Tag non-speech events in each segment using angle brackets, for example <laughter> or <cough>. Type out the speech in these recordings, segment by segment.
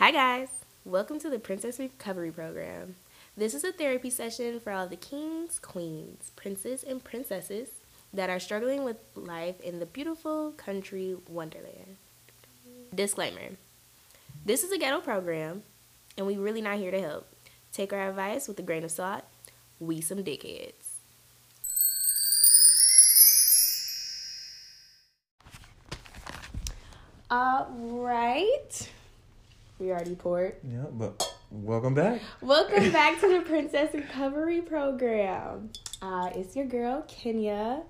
Hi, guys. Welcome to the Princess Recovery Program. This is a therapy session for all the kings, queens, princes, and princesses that are struggling with life in the beautiful country Wonderland. Disclaimer This is a ghetto program, and we're really not here to help. Take our advice with a grain of salt. We some dickheads. All right. We already poured. Yeah, but welcome back. Welcome <laughs> back to the Princess Recovery Program. Uh, it's your girl Kenya,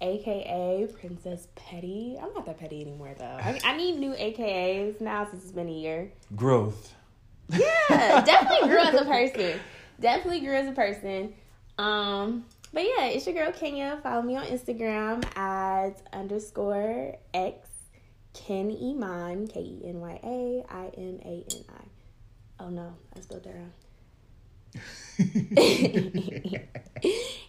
aka Princess Petty. I'm not that petty anymore though. I, I need new AKAs now since it's been a year. Growth. Yeah, <laughs> definitely grew as a person. Definitely grew as a person. Um, but yeah, it's your girl Kenya. Follow me on Instagram at underscore x Ken Iman K E N Y A I M A N I. Oh no, I spelled that wrong.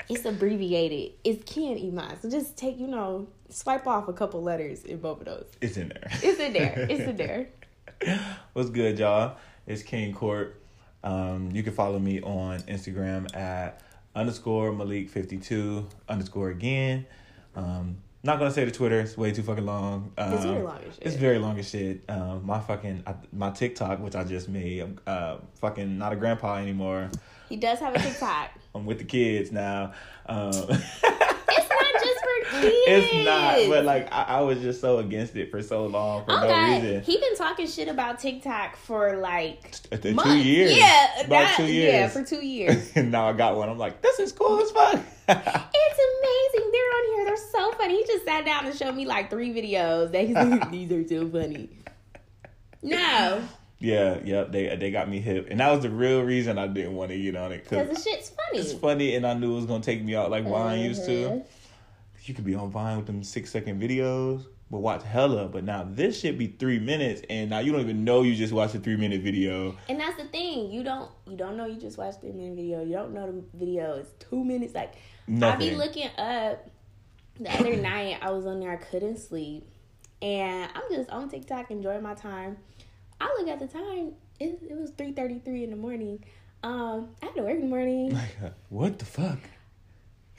it's abbreviated. It's Ken Iman. So just take, you know, swipe off a couple letters in both of those. It's in there. It's in there. It's in there. <laughs> What's good, y'all? It's King Court. Um, you can follow me on Instagram at underscore Malik52 underscore again. Um, not gonna say the Twitter. It's way too fucking long. Um, It's very long as shit. It's very long as shit. Um, my fucking I, my TikTok, which I just made. I'm uh, fucking not a grandpa anymore. He does have a TikTok. <laughs> I'm with the kids now. Um, <laughs> It's not just for kids. it's not, but like I, I was just so against it for so long for Oh no God, reason. he been talking shit about TikTok for like At two months. years. Yeah, About that- two Yeah, for two <laughs> years. and now I got one. I'm like, this is cool as fuck. It's amazing. They're on here. They're so funny. He just sat down and showed me like three videos. That he's <laughs> like, these are so funny. No, yeah, yeah, they they got me hip, and that was the real reason I didn't want to get on it because the shit's funny. it's funny, and I knew it was gonna take me out like Vine used to. Mhm. You could be on Vine with them six second videos, but watch hella. But now this shit be three minutes, and now you don't even know you just watched a three minute video. And that's the thing. You don't you don't know you just watched a three minute video. You don't know the video is two minutes. Like I Nothing. be looking up the other night I was on there, I couldn't sleep. And I'm just on TikTok enjoying my time. I look at the time, it, it was three thirty three in the morning. Um, I had to work in the morning. <laughs> Like, uh, what the fuck?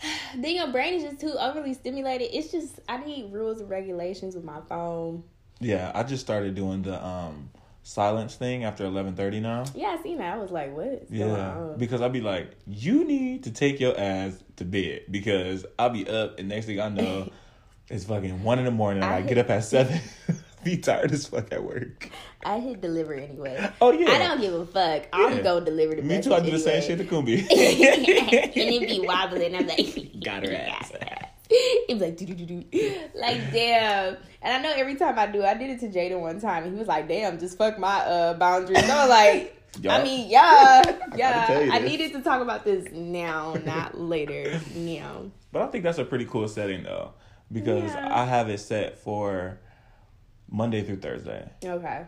<sighs> then your brain is just too overly stimulated. It's just I need rules and regulations with my phone. Yeah, I just started doing the um silence thing after eleven thirty now. Yeah, I seen that. I was like, what Yeah, because I'll be like, you need to take your ass to bed because I'll be up and next thing I know, <laughs> it's fucking one in the morning. and I I, get up at seven. <laughs> be tired as fuck at work. I hit deliver anyway. Oh yeah, I don't give a fuck. I'm Yeah. gonna deliver the Me too. I do the same shit to Kumbi. <laughs> and it be wobbling. I'm like, Got her ass. <laughs> It was like, do do do do, like damn. And I know every time I do, it, I did it to Jada one time, and he was like, "Damn, just fuck my uh boundaries." So I was like, <laughs> I mean, yeah, <laughs> yeah. you I needed to talk about this now, not later. Now, But I think that's a pretty cool setting though, because Yeah. I have it set for Monday through Thursday. okay.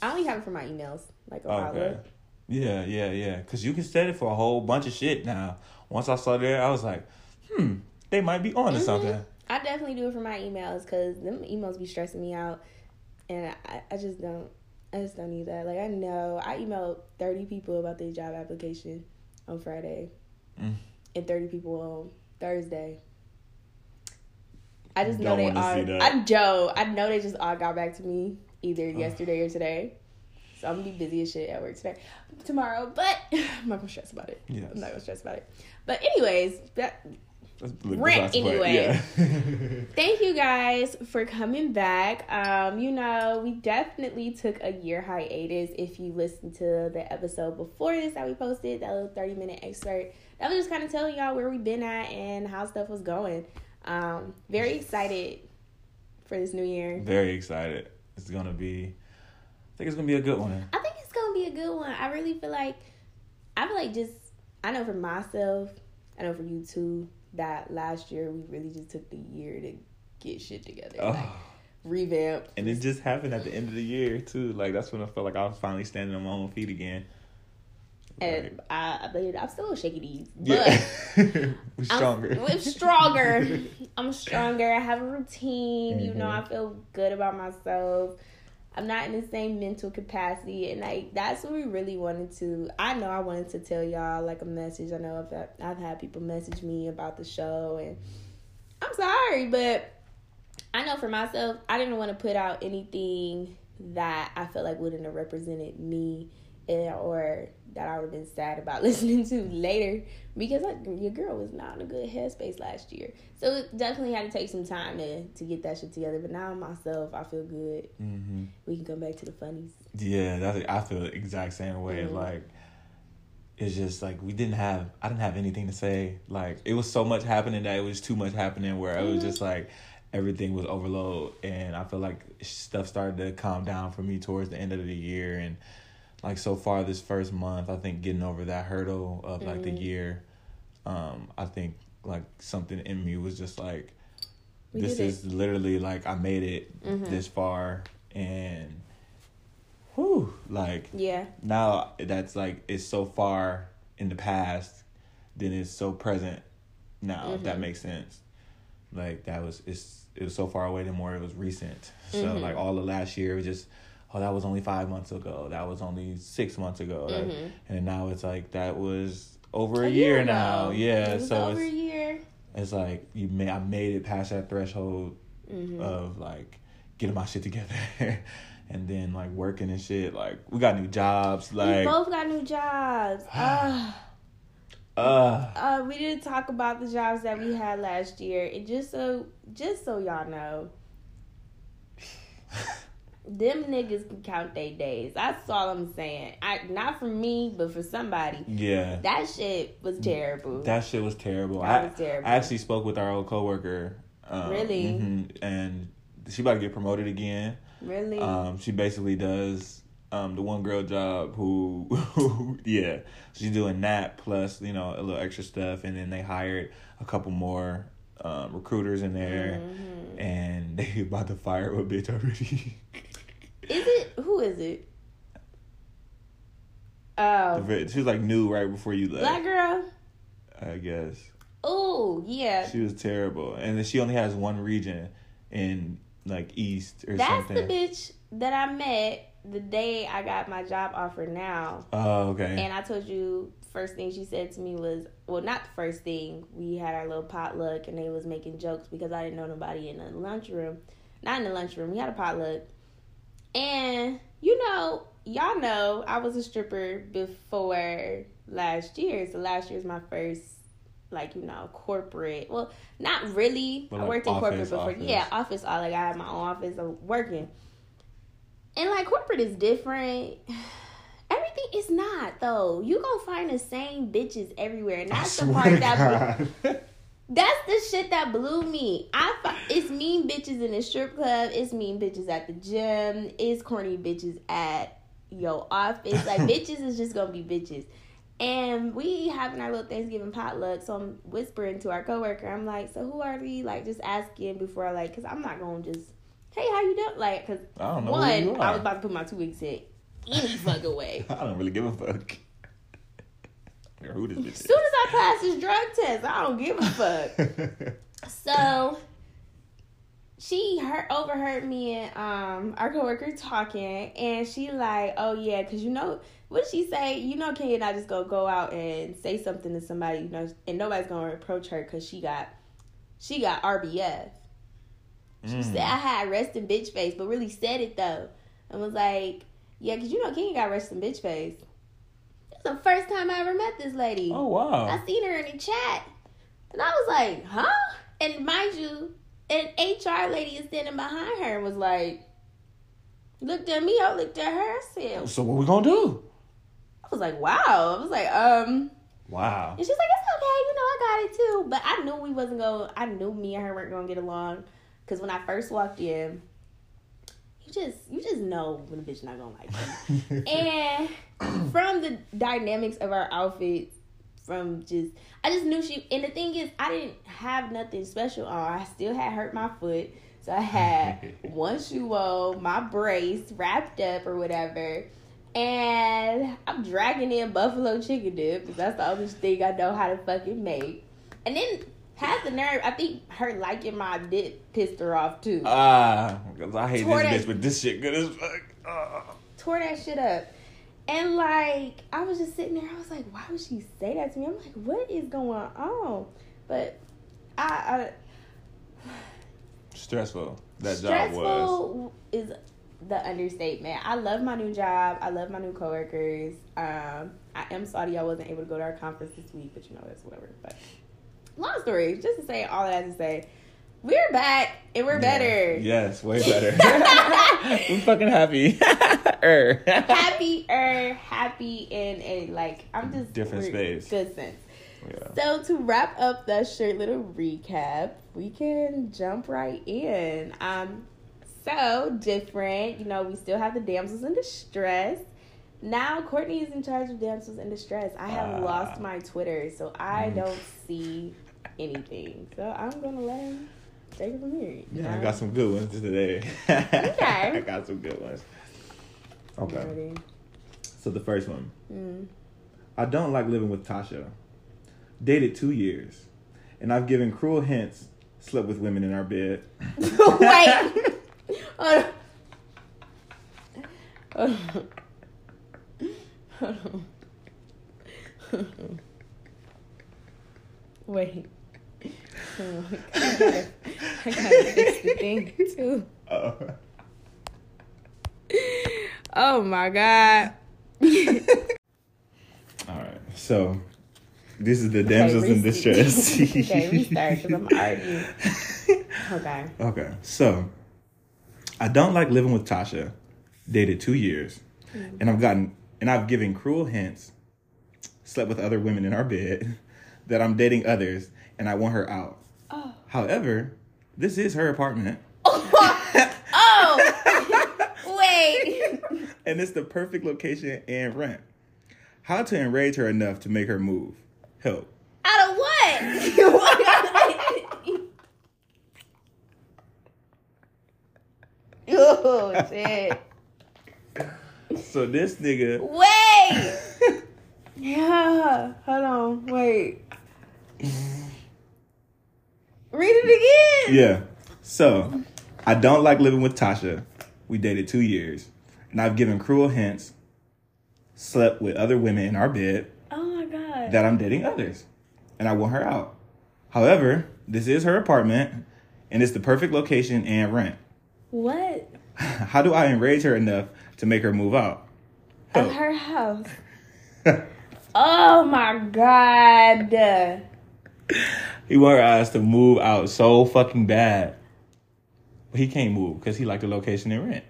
I only have it for my emails, like a Okay. okay. Yeah, yeah, yeah. Because you can set it for a whole bunch of shit now. Once I saw that, I was like, hmm, they might be on to Mhm. something. I definitely do it for my emails because them emails be stressing me out, and I, I just don't. I just don't need that. Like I know I emailed thirty people about their job application on Friday, Mm. and thirty people on Thursday. I just know they all. I Joe. I know they just all got back to me either yesterday or today. So I'm gonna be busy as shit at work today, tomorrow. But <sighs> I'm not gonna stress about it. Yes. I'm not gonna stress about it. But anyways, that Rent besides the point. anyway. Yeah. <laughs> <laughs> Thank you guys for coming back. Um, you know, we definitely took a year hiatus. If you listened to the episode before this that we posted, that little 30 minute excerpt, that was just kind of telling y'all where we've been at and how stuff was going. Um, very excited for this new year. Very excited. It's gonna be. I think it's gonna be a good one. I think it's gonna be a good one. I really feel like I feel like just I know for myself, I know for you too, that last year we really just took the year to get shit together. Oh. Like revamp. And it just happened at the end of the year too. Like that's when I felt like I was finally standing on my own feet again. And I, but I'm still shaky knees. But Yeah, <laughs> we're I'm stronger. I'm stronger. <laughs> I'm stronger. I have a routine. You know, Mhm. I feel good about myself. I'm not in the same mental capacity, and like that's what we really wanted to. I know I wanted to tell y'all like a message. I know I've I've had people message me about the show, and I'm sorry, but I know for myself, I didn't want to put out anything that I felt like wouldn't have represented me, and, or that I would have been sad about <laughs> listening to later because like, your girl was not in a good headspace last year. So it definitely had to take some time to to get that shit together. But now myself, I feel good. Mm-hmm. We can come back to the funnies. Yeah, that's I feel the exact same way. Mhm. Like it's just like we didn't have I didn't have anything to say. Like it was so much happening that it was too much happening where it was just like everything was overload and I feel like stuff started to calm down for me towards the end of the year and like so far this first month I think getting over that hurdle of like the Mhm. year um I think like something in me was just like We this is it. is literally like I made it Mhm. this far and whew like Yeah. now that's like it's so far in the past then it's so present now if that Mhm. makes sense like that was it's it was so far away the more it was recent so Mhm. like all the last year was just oh that was only five months ago that was only six months ago like, Mhm. and now it's like that was over a, A year, year now yeah It was so over it's, a year. it's like you made I made it past that threshold Mhm. of like getting my shit together <laughs> and then like working and shit. Like we got new jobs. we Like both got new jobs. <sighs> uh, uh uh, we didn't talk about the jobs that we had last year, and just so just so y'all know, <laughs> them niggas can count their days. That's all I'm saying. I not for me, but for somebody. yeah. That shit was terrible. That shit was terrible. That I, was terrible. I actually spoke with our old coworker. Um, Really? mhm, and she about to get promoted again. really? Um, she basically does um the one girl job who, who <laughs> yeah she's doing that plus you know a little extra stuff and then they hired a couple more um, recruiters in there Mhm. and <laughs> they about to fire a bitch already. <laughs> Is it who is it? Oh, she was like new right before you left. black girl. I guess Oh yeah, she was terrible, and then she only has one region in like East or that's something. the bitch that I met the day I got my job offer. Now. Oh, okay. And I told you first thing she said to me was, well, not the first thing. We had our little potluck and they was making jokes because I didn't know nobody in the lunchroom. Not in the lunchroom. We had a potluck. And you know, y'all know I was a stripper before last year. So last year's my first like, you know, corporate. Well, not really. I worked in corporate before. office. Yeah, office all like I had my own office. I'm working. And like corporate is different. <sighs> Everything is not though. You gonna find the same bitches everywhere, and that's the part that. <laughs> that's the shit that blew me. I it's mean bitches in the strip club. It's mean bitches at the gym. It's corny bitches at your office. Like <laughs> bitches is just gonna be bitches. And we having our little Thanksgiving potluck, so I'm whispering to our coworker. I'm like, "So who are we?" Like, just asking before I like, cause I'm not gonna just, "Hey, how you doing?" Like, cause I don't know one, who you are. I was about to put my two weeks in any fucking way. <laughs> I don't really give a fuck. Or Who this bitch As soon as I pass this drug test, I don't give a fuck. <laughs> So she heard overheard me and um our coworker talking, and she like, oh yeah, cause you know what did she say? You know, Kenya I just gonna go out and say something to somebody, you know, and nobody's gonna reproach her cause she got she got RBF. She Mm. said I had resting bitch face, but really said it though, and was like, yeah, cause you know Kenya got resting bitch face. The first time I ever met this lady. Oh wow. I seen her in the chat. And I was like, huh? And mind you, an HR lady is standing behind her and was like, looked at me, I looked at her, I said, So what we gonna do? I was like, wow. I was like, um, Wow. and she's like, it's okay, you know, I got it too. But I knew we wasn't going, I knew me and her weren't going to get along. Because when I first walked in, you just, you just know when a bitch not to like you. <laughs> and from the dynamics of our outfits, from just I just knew she and the thing is I didn't have nothing special on. I still had hurt my foot. So I had <laughs> one shoe on, my brace wrapped up or whatever. And I'm dragging in buffalo chicken dip because that's the only thing I know how to fucking make. And then had the nerve, I think her liking my dip pissed her off too. Ah, because I hate Tore this that- bitch, but this shit good as fuck. tore that shit up. And like I was just sitting there, I was like, why would she say that to me? I'm like, what is going on? But I, Stressful. That I job was. stressful is the understatement. I love my new job. I love my new coworkers. Um, I am sorry I wasn't able to go to our conference this week, but you know that's whatever. But long story, just to say all that to say, we're back and we're better. Yes, way better. <laughs> <laughs> I'm fucking happy. <laughs> Er. happier, happy in a like I'm just Different space. Good sense. Yeah. So to wrap up the short little recap, we can jump right in. Um, so different. You know, we still have the damsels in distress. Now Courtney is in charge of damsels in distress. I have Ah. lost my Twitter, so I Mm. don't see anything. So I'm gonna let him take it from here. Yeah, I got some good ones today. Okay. <laughs> I got some good ones. Okay. So the first one. Mm. I don't like living with Tasha. Dated two years. And I've given cruel hints, slept with women in our bed. <laughs> Wait. <laughs> Hold on. Hold on. Hold on. Wait. Hold on. I gotta, I gotta fix the thing too. Uh, Oh my god. <laughs> all right. So this is the damsels in distress. <laughs> okay, restart because I'm already. Okay. Okay, so I don't like living with Tasha. Dated two years, and I've gotten and I've given cruel hints. Slept with other women in our bed. That I'm dating others, and I want her out. Oh. However, this is her apartment, <laughs> Oh. Wait. <laughs> and it's the perfect location and rent. How to enrage her enough to make her move? Help. Out of what? <laughs> oh shit. So this nigga. Wait. Yeah. Hold on. Wait. <sighs> Read it again. Yeah. So, I don't like living with Tasha. We dated two years. And I've given cruel hints, slept with other women in our bed, Oh my god. that I'm dating others. And I want her out. However, this is her apartment, and it's the perfect location and rent. what? <laughs> How do I enrage her enough to make her move out? Of her house. <laughs> Oh my god. <laughs> he want us to move out so fucking bad. But he can't move because he like the location and rent.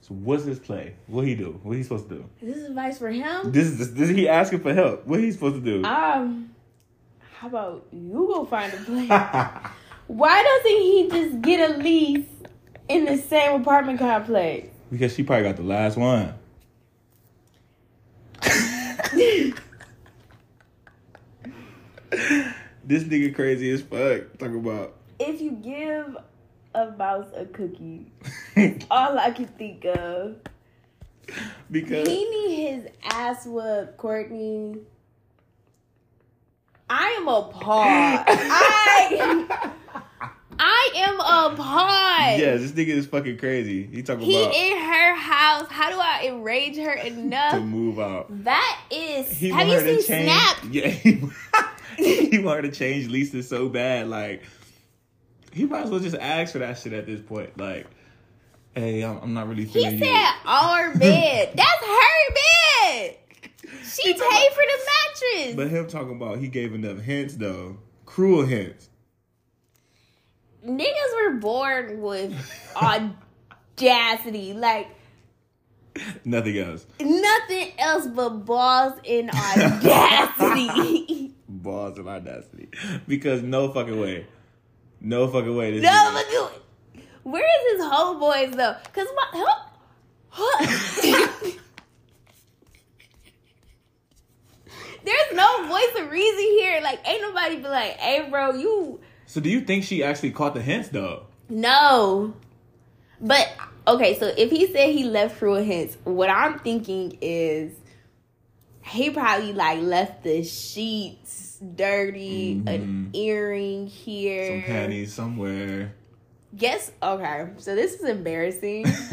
So what's his play? What he do? What he supposed to do? Is this advice for him? This is this, he asking for help. What he supposed to do? Um, how about you go find a place? <laughs> Why doesn't he just get a lease in the same apartment complex? because she probably got the last one. <laughs> <laughs> this nigga crazy as fuck. Talk about If you give a mouse a cookie, <laughs> all I can think of. because He need his ass whooped, Courtney. I am appalled. <laughs> I I am appalled. yeah, this nigga is fucking crazy. He talking He about in her house. How do I enrage her enough to move out. That is. He have you seen. Snap? Yeah, he, <laughs> he want her to change Lisa so bad. Like he might as well just ask for that shit at this point. Like, hey, I'm, I'm not really He feeling you. our <laughs> bed. That's her bed. She paid for the mattress. But him talking about he gave enough hints though, cruel hints. Niggas were born with audacity. Like Nothing else. nothing else but balls and audacity. <laughs> Balls of audacity. <laughs> Because no fucking way. No fucking way. This no, look at where is his homeboys though? Cause my huh? <laughs> There's no voice of reason here. Like, ain't nobody be like, "Hey, bro, you So do you think she actually caught the hints though? No. But okay, so if he said he left cruel hints, what I'm thinking is he probably like left the sheets dirty, an Mhm. earring here, Some panties somewhere. Yes. okay. So this is embarrassing. <laughs>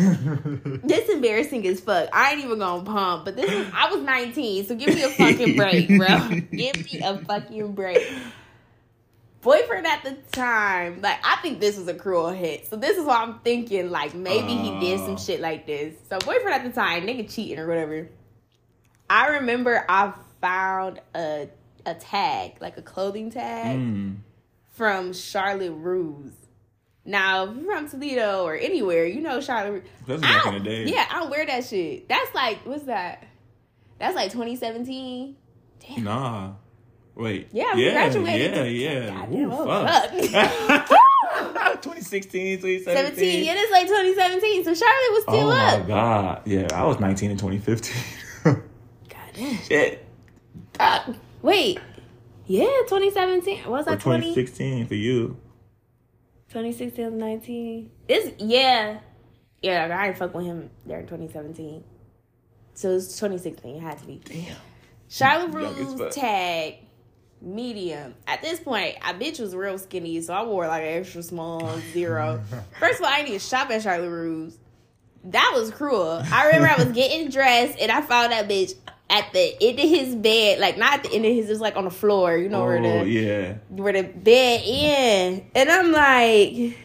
this embarrassing as fuck. I ain't even gonna pump, but this is I was 19, so give me a fucking break, bro. <laughs> give me a fucking break. Boyfriend at the time, like I think this was a cruel hit. So this is what I'm thinking, like maybe he did some Oh. shit like this. So boyfriend at the time, nigga cheating or whatever. I remember I found a a tag, like a clothing tag Mm. from Charlotte Russe. Now, if you're from Toledo or anywhere, you know Charlotte. That's back in the day. Yeah, I don't wear that shit. That's like, what's that? That's like 2017. Damn. Nah. Wait. Yeah, yeah, graduated. Yeah, yeah. Ooh, oh, fuck. fuck. <laughs> <laughs> 2016, 2017. 17. Yeah, it's like 2017. So Charlotte was still up. Oh my god. Yeah, I was 19 in 2015. <laughs> God damn. Shit. God. Wait. Yeah, 2017. Was that I 20? 2016 for you. 2016 19. It's yeah. Yeah, I didn't fuck with him during 2017. So it's 2016. It had to be. Damn. Charlotte as tag medium. At this point, I bitch was real skinny, so I wore like an extra small zero. <laughs> First of all, I didn't even shop at Charlotte Russe. That was cruel. I remember I was getting dressed and I found that bitch at the end of his bed, like not at the end of his, it was like on the floor, you know where Oh, the yeah. where the bed in. And I'm like,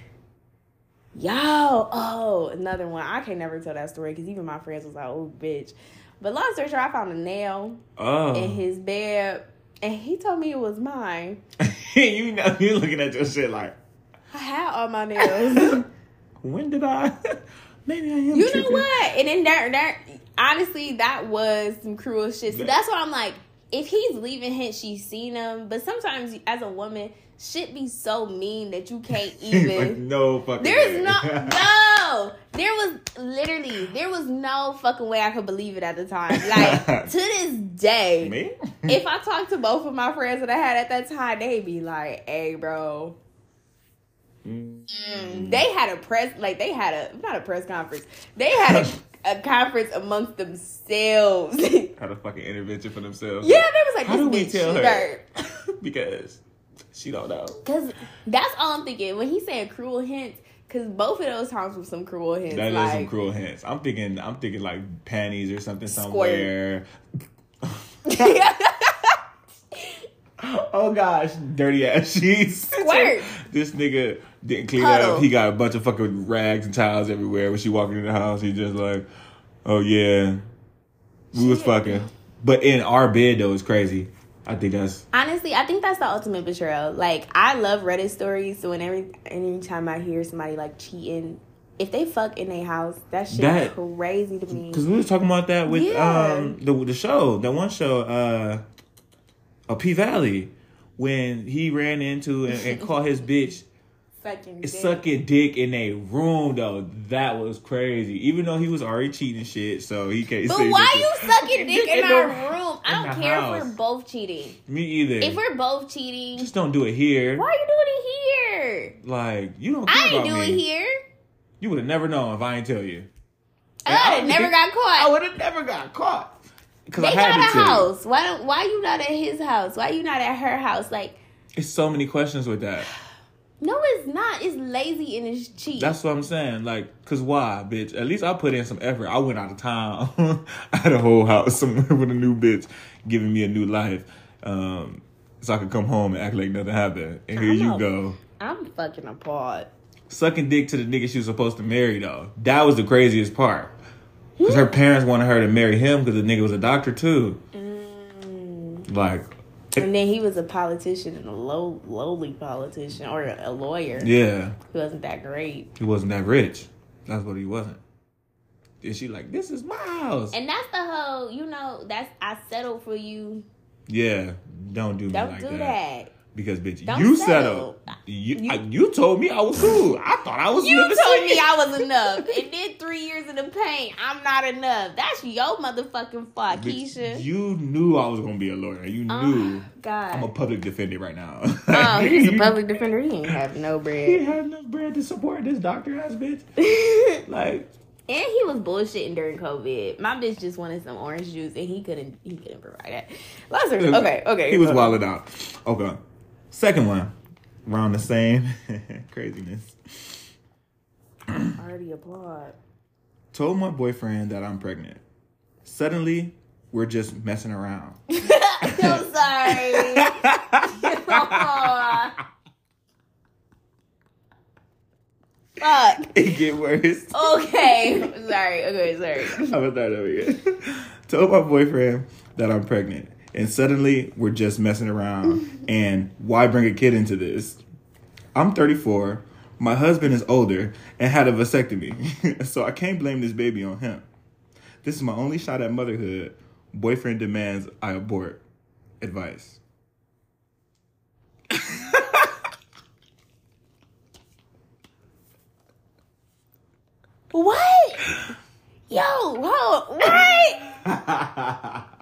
yo, oh, another one. I can never tell that story because even my friends was like, oh, bitch. But long story short, I found a nail Oh. in his bed, and he told me it was mine. <laughs> you know, you're looking at your shit like, I had all my nails. <laughs> when did I? <laughs> Maybe I am. you know what? And then there, there, honestly, that was some cruel shit. So That- that's why I'm like, if he's leaving hints, she's seen him. But sometimes, as a woman, shit be so mean that you can't <laughs> like, even. no fucking. There's way. no <laughs> no. There was literally there was no fucking way I could believe it at the time. <laughs> Like to this day, Me? if I talk to both of my friends that I had at that time, they'd be like, "Hey, bro." Mm. They had a press, like they had a not a press conference. They had a, a conference amongst themselves. <laughs> Had a fucking intervention for themselves. Yeah, they was like, How "This do we tell her? dirt." <laughs> because she don't know. Cause that's all I'm thinking when he said cruel hints. Cause both of those times were some cruel hints. That is like, some cruel hints. I'm thinking. I'm thinking like panties or something somewhere. <laughs> Oh gosh, dirty ass sheets. Squirt. this nigga didn't clean Puddle. up. He got a bunch of fucking rags and towels everywhere. When she walking in the house, he just like, oh yeah, we was fucking. But in our bed though, it's crazy. I think that's Honestly, I think that's the ultimate betrayal. Like, I love Reddit stories, so whenever anytime I hear somebody like cheating, if they fuck in their house, that shit That- crazy to me. because we was talking about that with Yeah. um the the show, that one show, uh, a P Valley, when he ran into and, and <laughs> caught his bitch Sucking dick. sucking dick in a room though. That was crazy. Even though he was already cheating shit, so he can't But say why you sucking dick <laughs> in, In our the- room? I don't care if we're both cheating. Me either. If we're both cheating, just don't do it here. why are you doing it here? Like you don't. Care I ain't doing it here. You would have never known if I ain't tell you. Oh, I And <laughs> I would've never got caught. I would have never got caught. Because They I had got a house. Why don't? Why you not at his house? Why you not at her house? Like, It's so many questions with that. no, it's not. It's lazy and it's cheap. That's what I'm saying. Like, cause why, bitch? At least I put in some effort. I went out of town. I had a whole house <laughs> somewhere with a new bitch giving me a new life, um, so I could come home and act like nothing happened. And here I'm you a- go, I'm fucking apart. sucking dick to the nigga she was supposed to marry. Though that was the craziest part. Cause her parents wanted her to marry him because the nigga was a doctor too. Mm. Like, And then he was a politician and a low, lowly politician or a lawyer. yeah, He wasn't that great. he wasn't that rich. That's what he wasn't. And she like, this is my house. And that's the whole, you know, that's I settled for you. Yeah, don't do Don't like do that. that. Because bitch, Don't you settle. settled. You, You- I- you told me I was cool. I thought I was. You told me I was enough. And then three years in the pain, I'm not enough. That's your motherfucking fault, Bitch, Keisha. You knew I was gonna be a lawyer. You Oh, knew. God. I'm a public defender right now. oh, <laughs> he's a public defender. He ain't have no bread. He had enough bread to support this doctor ass bitch. <laughs> Like. And he was bullshitting during COVID. My bitch just wanted some orange juice, and he couldn't. He couldn't provide that. Last okay, okay. He was wilding out. Okay. Second one, around the same <laughs> craziness. Already applaud. Told my boyfriend that I'm pregnant. Suddenly, we're just messing around. <laughs> I'm sorry. <laughs> Fuck. it get worse. Okay. Sorry. Okay, sorry. I'm gonna start over again. Told my boyfriend that I'm pregnant, and suddenly we're just messing around. <laughs> and why bring a kid into this? I'm 34. My husband is older and had a vasectomy, <laughs> so I can't blame this baby on him. This is my only shot at motherhood. Boyfriend demands I abort. Advice. What? Yo, what? <laughs>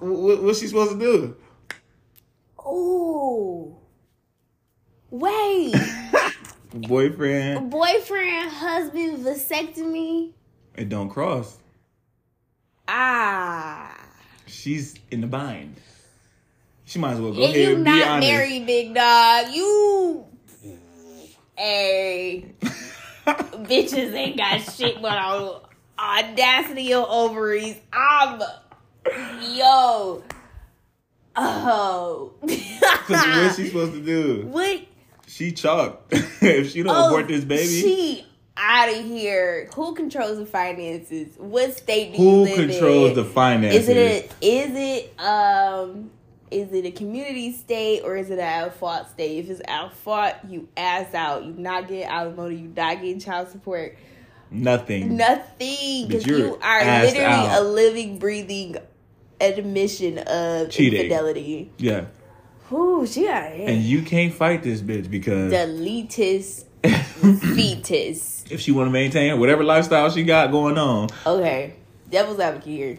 what, what's she supposed to do? Oh, Wait. Boyfriend, Boyfriend, husband, vasectomy. it don't cross. Ah. She's in the bind. She might as well go And ahead you not married, big dog. You. Hey. <laughs> Bitches ain't got shit but on audacity of ovaries. I'm. Yo. Oh. What's she <laughs> supposed to do? what? She chalked. <laughs> if she don't Oh, abort this baby, She out of here. Who controls the finances? What state do who you live controls in? the finances? Is it a, is it um is it a community state or is it an out fault state? If it's out fault, you ass out. You not getting alimony. You not getting child support. Nothing. Nothing because you are literally out. a living, breathing admission of Cheating. infidelity. Yeah. Whoo, she out here. And you can't fight this bitch because Deletus <laughs> fetus. if she want to maintain whatever lifestyle she got going on, Okay, devil's advocate here.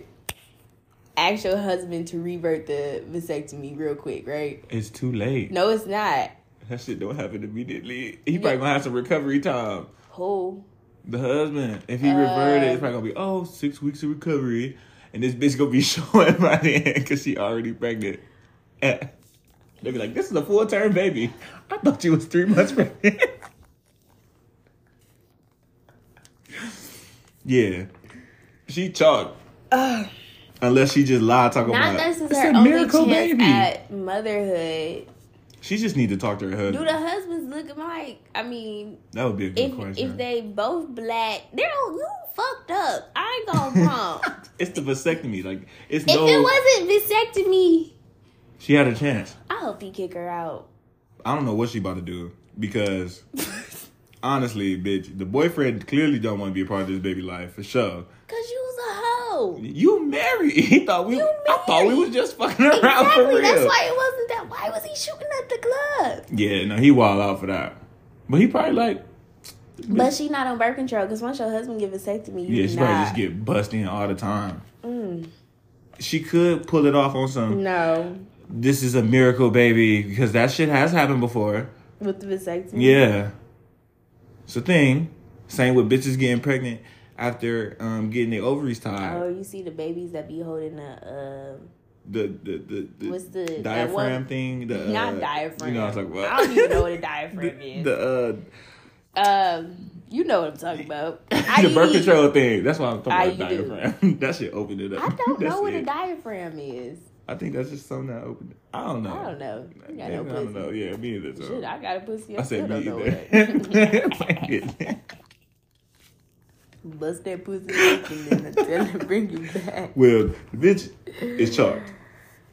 Ask your husband to revert the vasectomy real quick, right? it's too late. No, it's not. That shit don't happen immediately. He probably gonna have some recovery time. Who? The husband, if he revert it, it's Uh. probably gonna be oh six weeks of recovery, and this bitch gonna be <laughs> showing by then because she already pregnant. Eh. They be like, this is a full term baby. I thought you was three months <laughs> pregnant. yeah, she chalked. Unless she just lied, talking Not about this is it's her a only chance baby. at motherhood. She just need to talk to her husband. Do the husbands look alike? I mean, that would be a good if question. if they both black, they're all you fucked up. I ain't gonna wrong. <laughs> it's the vasectomy. Like it's if no. it wasn't vasectomy, she had a chance. I hope he kick her out. I don't know what she about to do because <laughs> honestly, bitch, the boyfriend clearly don't want to be a part of this baby life for sure. Cause you was a hoe. You married? <laughs> He thought we. I thought we was just fucking around for Exactly. real. That's why it wasn't. Why was he shooting up the club? Yeah, no, he wild out for that. But he probably like, But she not on birth control because once your husband give vasectomy, you yeah, she not. probably just get busting all the time. Mm. She could pull it off on some. No, This is a miracle baby because that shit has happened before. with the vasectomy. Yeah, it's a thing. Same with bitches getting pregnant after um, getting their ovaries tied. Oh, you see the babies that be holding the um, the the the, the What's the- diaphragm one- thing. The not uh, diaphragm. You know what I'm talking about. I don't even know what a <laughs> diaphragm is. the uh, um, you know what I'm talking about. <laughs> the birth control thing. That's what I'm talking about. I. Diaphragm. <laughs> that shit opened it up. I don't know what it. a diaphragm is. I think that's just something that opened. I don't know. I don't know. You got no I don't know. Yeah, me either. So. Shit, I got a pussy. I, I said me either. Bust that pussy open and then tell her to bring you back. well, the bitch is chalked.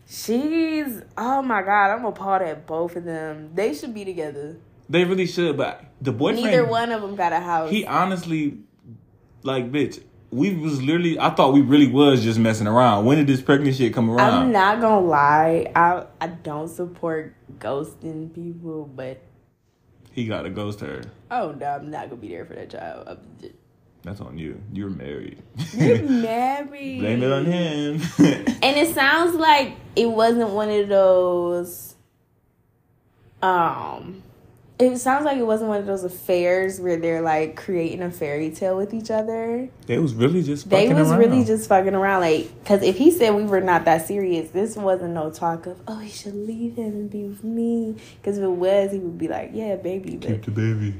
She's oh my god, I'm appalled at both of them. They should be together. They really should, but the boyfriend. Neither one of them got a house. He honestly, like, bitch. We was literally. I thought we really was just messing around. When did this pregnant shit come around? I'm not gonna lie, I I don't support ghosting people, but He got to ghost her. oh no, I'm not gonna be there for that child. I'm just, That's on you. You're married. you're <laughs> married. Blame it on him. <laughs> And it sounds like it wasn't one of those um It sounds like it wasn't one of those affairs where they're like creating a fairy tale with each other. They was really just They was around. really just fucking around, like, because if he said we were not that serious, this wasn't no talk of, oh, he should leave him and be with me. Because if it was, he would be like, yeah, baby, but keep the baby.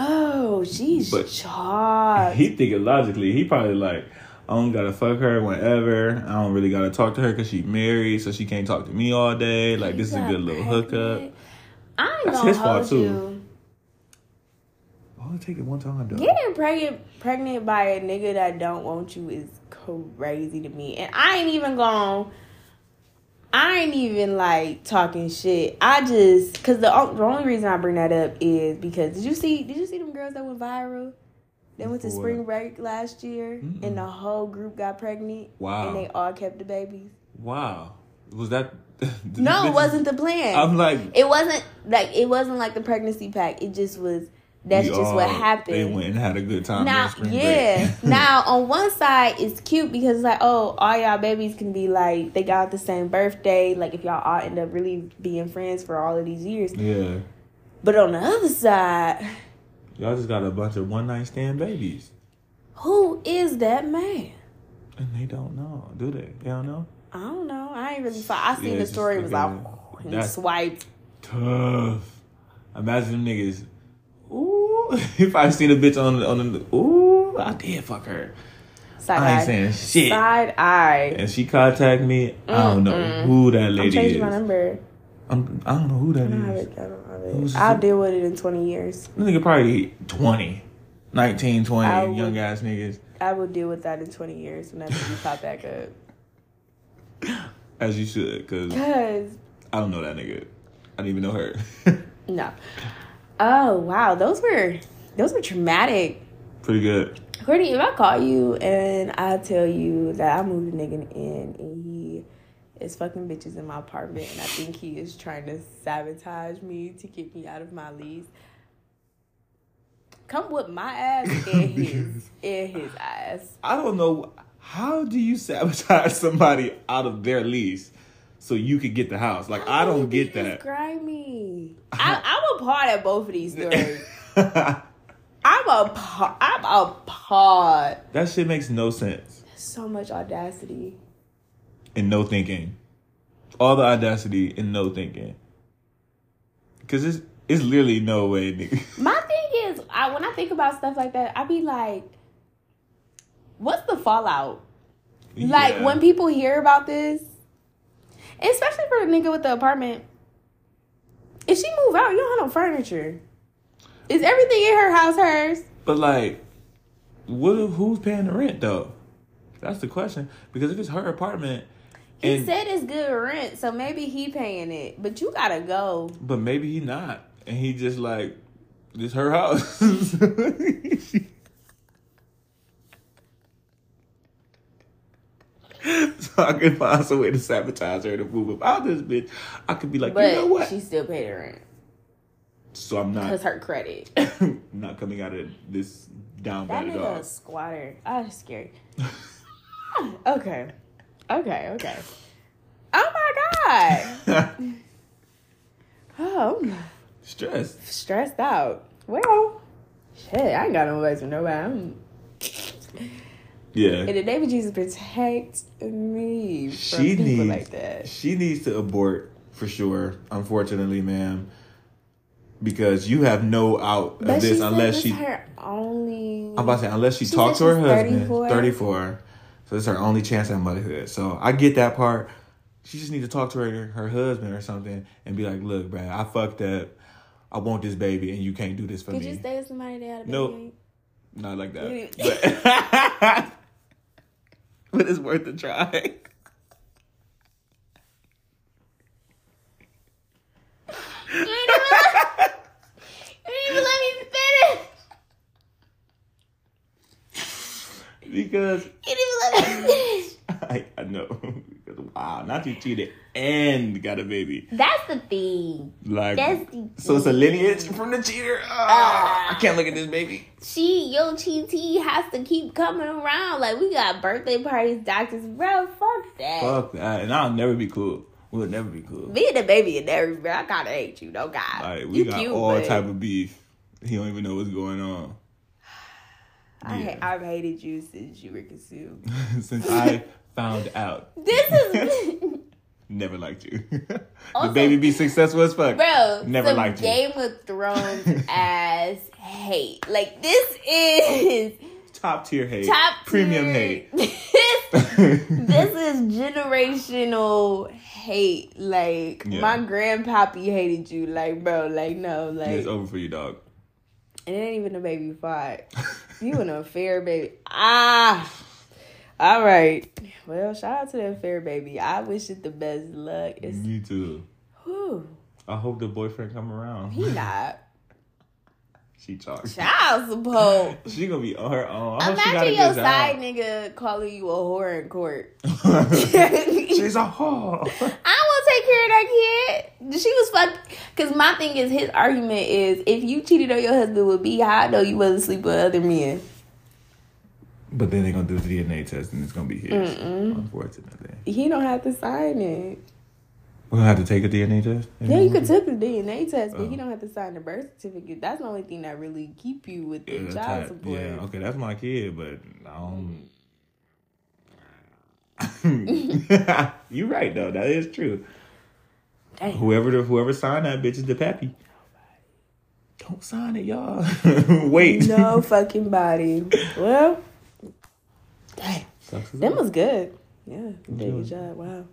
Oh, she's But shocked. He thinking logically. He probably like, I don't gotta fuck her whenever. I don't really gotta talk to her because she married, so she can't talk to me all day. Like this is a good little hookup. I ain't That's gonna his fault, too. you. Oh, take it one time, though. Getting pregnant pregnant by a nigga that don't want you is crazy to me. And I ain't even going I ain't even like talking shit. I just cuz the, the only reason I bring that up is because did you see did you see them girls that went viral? They went to what? spring break last year Mm-mm. and the whole group got pregnant Wow. and they all kept the babies. Wow. Was that? <laughs> No, it wasn't the plan. I'm like, it wasn't like it wasn't like the pregnancy pack. It just was that's we just what happened. They went and had a good time. Now, yeah. <laughs> now, on one side, it's cute because it's like, oh, all y'all babies can be like, they got the same birthday. Like, if y'all all end up really being friends for all of these years. yeah. But on the other side, Y'all just got a bunch of one night stand babies, who is that man? and they don't know, do they? They don't know. I don't know. I ain't really. Fo- I seen Yeah, the story. just Was like a- and swiped. Tough. Imagine them niggas. Ooh, <laughs> if I seen a bitch on the, on the, ooh, I did fuck her, Side I ain't eye. saying shit. Side eye. and she contact me. I don't know Mm-mm. who that I'm lady changing is. my number. I'm, I don't know who that I don't have is. it. I don't have it. I'll deal with it in 20 years. This nigga probably 20, 19, 20, would- young ass niggas. I will deal with that in 20 years whenever you pop back up. <laughs> As you should, because Cause I don't know that nigga. I didn't even know her. <laughs> no. Oh wow, those were those were traumatic. Pretty good. Courtney, if I call you and I tell you that I moved a nigga in and he is fucking bitches in my apartment and I think he is trying to sabotage me to get me out of my lease. Come with my ass <laughs> and his and his ass. I don't know. How do you sabotage somebody out of their lease so you could get the house? Like, I don't get that. grimy. I, I'm appalled at both of these stories. <laughs> I'm a I'm a appalled. that shit makes no sense. So much audacity. And no thinking. All the audacity and no thinking. Because it's, it's literally no way, nigga. <laughs> My thing is, I when I think about stuff like that, I be like, what's the fallout? Like when people hear about this, especially for a nigga with the apartment. If she move out, you don't have no furniture. Is everything in her house hers? But like, what? Who's paying the rent though? That's the question. Because if it's her apartment, He and said it's good rent, so maybe he paying it. But you gotta go. but maybe he not, and he just like, this her house. <laughs> so I could find some way to sabotage her to move up out this bitch. I could be like, But you know what? she still paid her rent so I'm not because her credit. <coughs> not coming out of this down That bad at all. a squatter. Oh, scary. <laughs> okay. Okay, okay. Oh my god. <laughs> Oh, I'm Stress. stressed out. Well, shit, I ain't got no advice for nobody. I'm, Yeah. in the name of Jesus, protect me from she people needs like that. she needs to abort for sure unfortunately ma'am because you have no out of But this she unless this she her only. i'm about to say unless she, She talks to her she's husband 34. 34 so it's her only chance at motherhood so i get that part she just needs to talk to her her husband or something and be like look bruh, i fucked up i want this baby and you can't do this for Could me you stay with somebody that had a Nope. not like that <laughs> <laughs> but, it's worth a try You ain't even let, you ain't even let me finish. because You didn't even let me finish. <laughs> I, I know. Wow, not you cheated and got a baby. That's the thing. Like, That's the so it's a lineage from the cheater. Ah, I can't look at this baby. She, yo, Chi has to keep coming around. Like, we got birthday parties, doctors. Bro, fuck that. Fuck that, and I'll never be cool. We'll never be cool. Me and the baby and never, bro. I kind of hate you, no God. Like we you got cute, all but type of beef. He don't even know what's going on. <sighs> I, Yeah. ha- I've hated you since you were consumed. <laughs> Since I <laughs> found out, <laughs> This is, <laughs> never liked you. <laughs> the Also- baby be successful as fuck. bro. Never liked you. Game of Thrones as hate. Like this is Top tier hate. top Premium tier- hate. this is generational hate. Like Yeah. my grandpappy hated you. Like bro. Like no. Like it's over for you, dog. And it ain't even a baby fight. You an affair baby. Ah. All right. Well, shout out to that fair baby. I wish it the best luck. It's Me too. whew, I hope the boyfriend come around. he not <laughs> She talks. child support. <laughs> She gonna be on her own. I hope she got a Imagine your side job. nigga calling you a whore in court. <laughs> She's a whore. I will take care of that kid. She was fucked. Cause my thing is, his argument is, if you cheated on your husband with me, how I know you wasn't sleeping with other men? But then they're gonna do the DNA test and it's gonna be his. Unfortunately. He don't have to sign it. We're gonna have to take a DNA test? Yeah, you could take the DNA test, but he Oh. don't have to sign the birth certificate. That's the only thing that really keep you with the Yeah, child type- support. yeah, okay, that's my kid, but I don't. <laughs> <laughs> You're right though. That is true. Damn. Whoever the whoever signed that bitch is the pappy. Don't sign it, y'all. <laughs> Wait. No fucking body. Well, Dang. Sucks them was good. Yeah, Enjoy. job. Wow.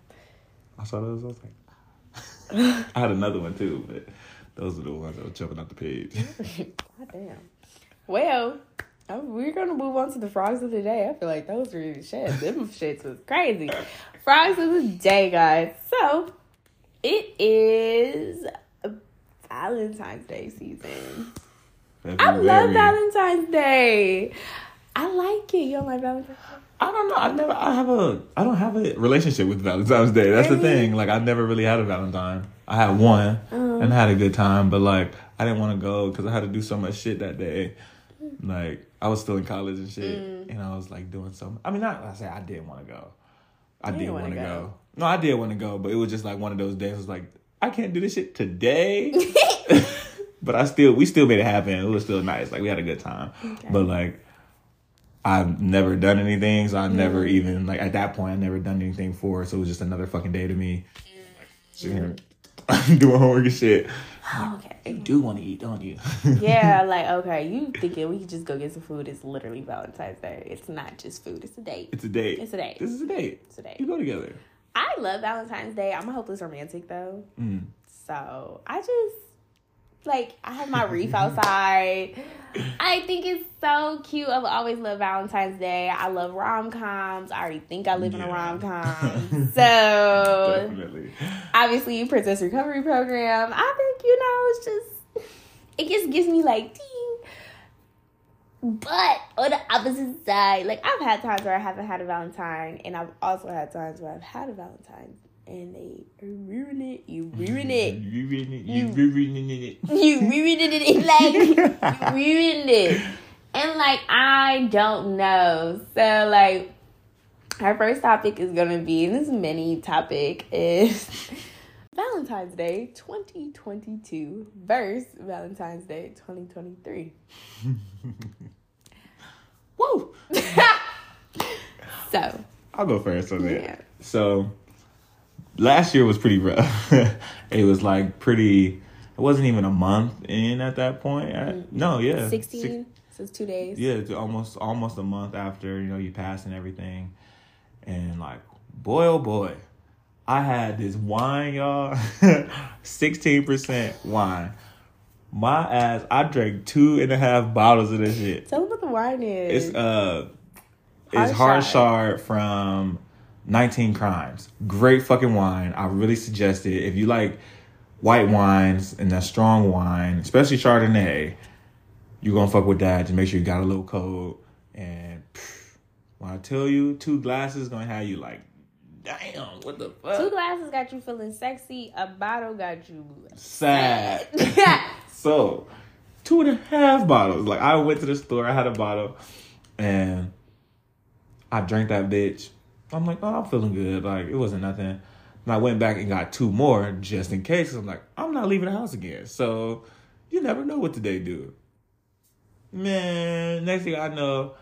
I saw those. I was like, <laughs> I had another one too, but those are the ones that were jumping out the page. <laughs> God damn. Well, we're gonna move on to the frogs of the day. I feel like those were shit. Them <laughs> shits was crazy. Frogs of the day, guys. So it is Valentine's Day season. I love Valentine's Day. I like it. You don't like Valentine's Day? I don't know. I never. I have a. I don't have a relationship with Valentine's Day. That's the thing. Like I never really had a Valentine. I had one Uh-huh. and had a good time, but like I didn't want to go because I had to do so much shit that day. Like I was still in college and shit, Mm. and I was like doing some. I mean, not I say I didn't want to go. I did didn't want wanna go. go. No, I did want to go, but it was just like one of those days. I was like, I can't do this shit today. <laughs> <laughs> but I still, we still made it happen. It was still nice. Like we had a good time. But like, I've never done anything, so I never Mm. even like at that point I've never done anything for. it, So it was just another fucking day to me. Sitting here <laughs> doing homework and shit. <sighs> Okay. You do want to eat, don't you? <laughs> Yeah, like okay, you thinking we could just go get some food? It's literally Valentine's Day. It's not just food. It's a date. it's a date. It's a date. This is a date. It's a date. You go together. I love Valentine's Day. I'm a hopeless romantic though. Mm. So I just like I have my wreath outside. I think it's so cute. I've always loved Valentine's Day. I love rom coms. I already think I live in a Yeah. rom com. <laughs> so Definitely. obviously Princess Recovery Program. I think, you know, it's just it just gives me like ding. But on the opposite side, like I've had times where I haven't had a Valentine, and I've also had times where I've had a Valentine and they ruin it. You ruin it. You ruined it. You- You ruined it. You ruined it. Like you <laughs> ruined it. And like I don't know. So like our first topic is gonna be, this mini topic is <laughs> Valentine's Day 2022 versus Valentine's Day 2023. <laughs> Woo! So I'll go first on that. Yeah. So last year was pretty rough. <laughs> it was like pretty. It wasn't even a month in at that point. I- no, yeah, 16, Six- so it's two days. yeah, it's almost almost a month after you know you pass and everything, and like boy oh boy, I had this wine, y'all, <laughs> sixteen percent wine. My ass, I drank two and a half bottles of this shit. Tell them what the wine is. It's uh, it's Hard Chard from 19 Crimes. Great fucking wine. I really suggest it if you like white wines and that strong wine, especially Chardonnay. you're gonna fuck with that. Just make sure you got a little cold. And pff, when I tell you, two glasses gonna have you like, damn, what the fuck? Two glasses got you feeling sexy. A bottle got you Sad. <laughs> So, two and a half bottles. Like I went to the store, I had a bottle, and I drank that bitch. I'm like, oh, I'm feeling good. Like it wasn't nothing. And I went back and got two more just in case. I'm like, I'm not leaving the house again. So you never know what today do. Man, next thing I know,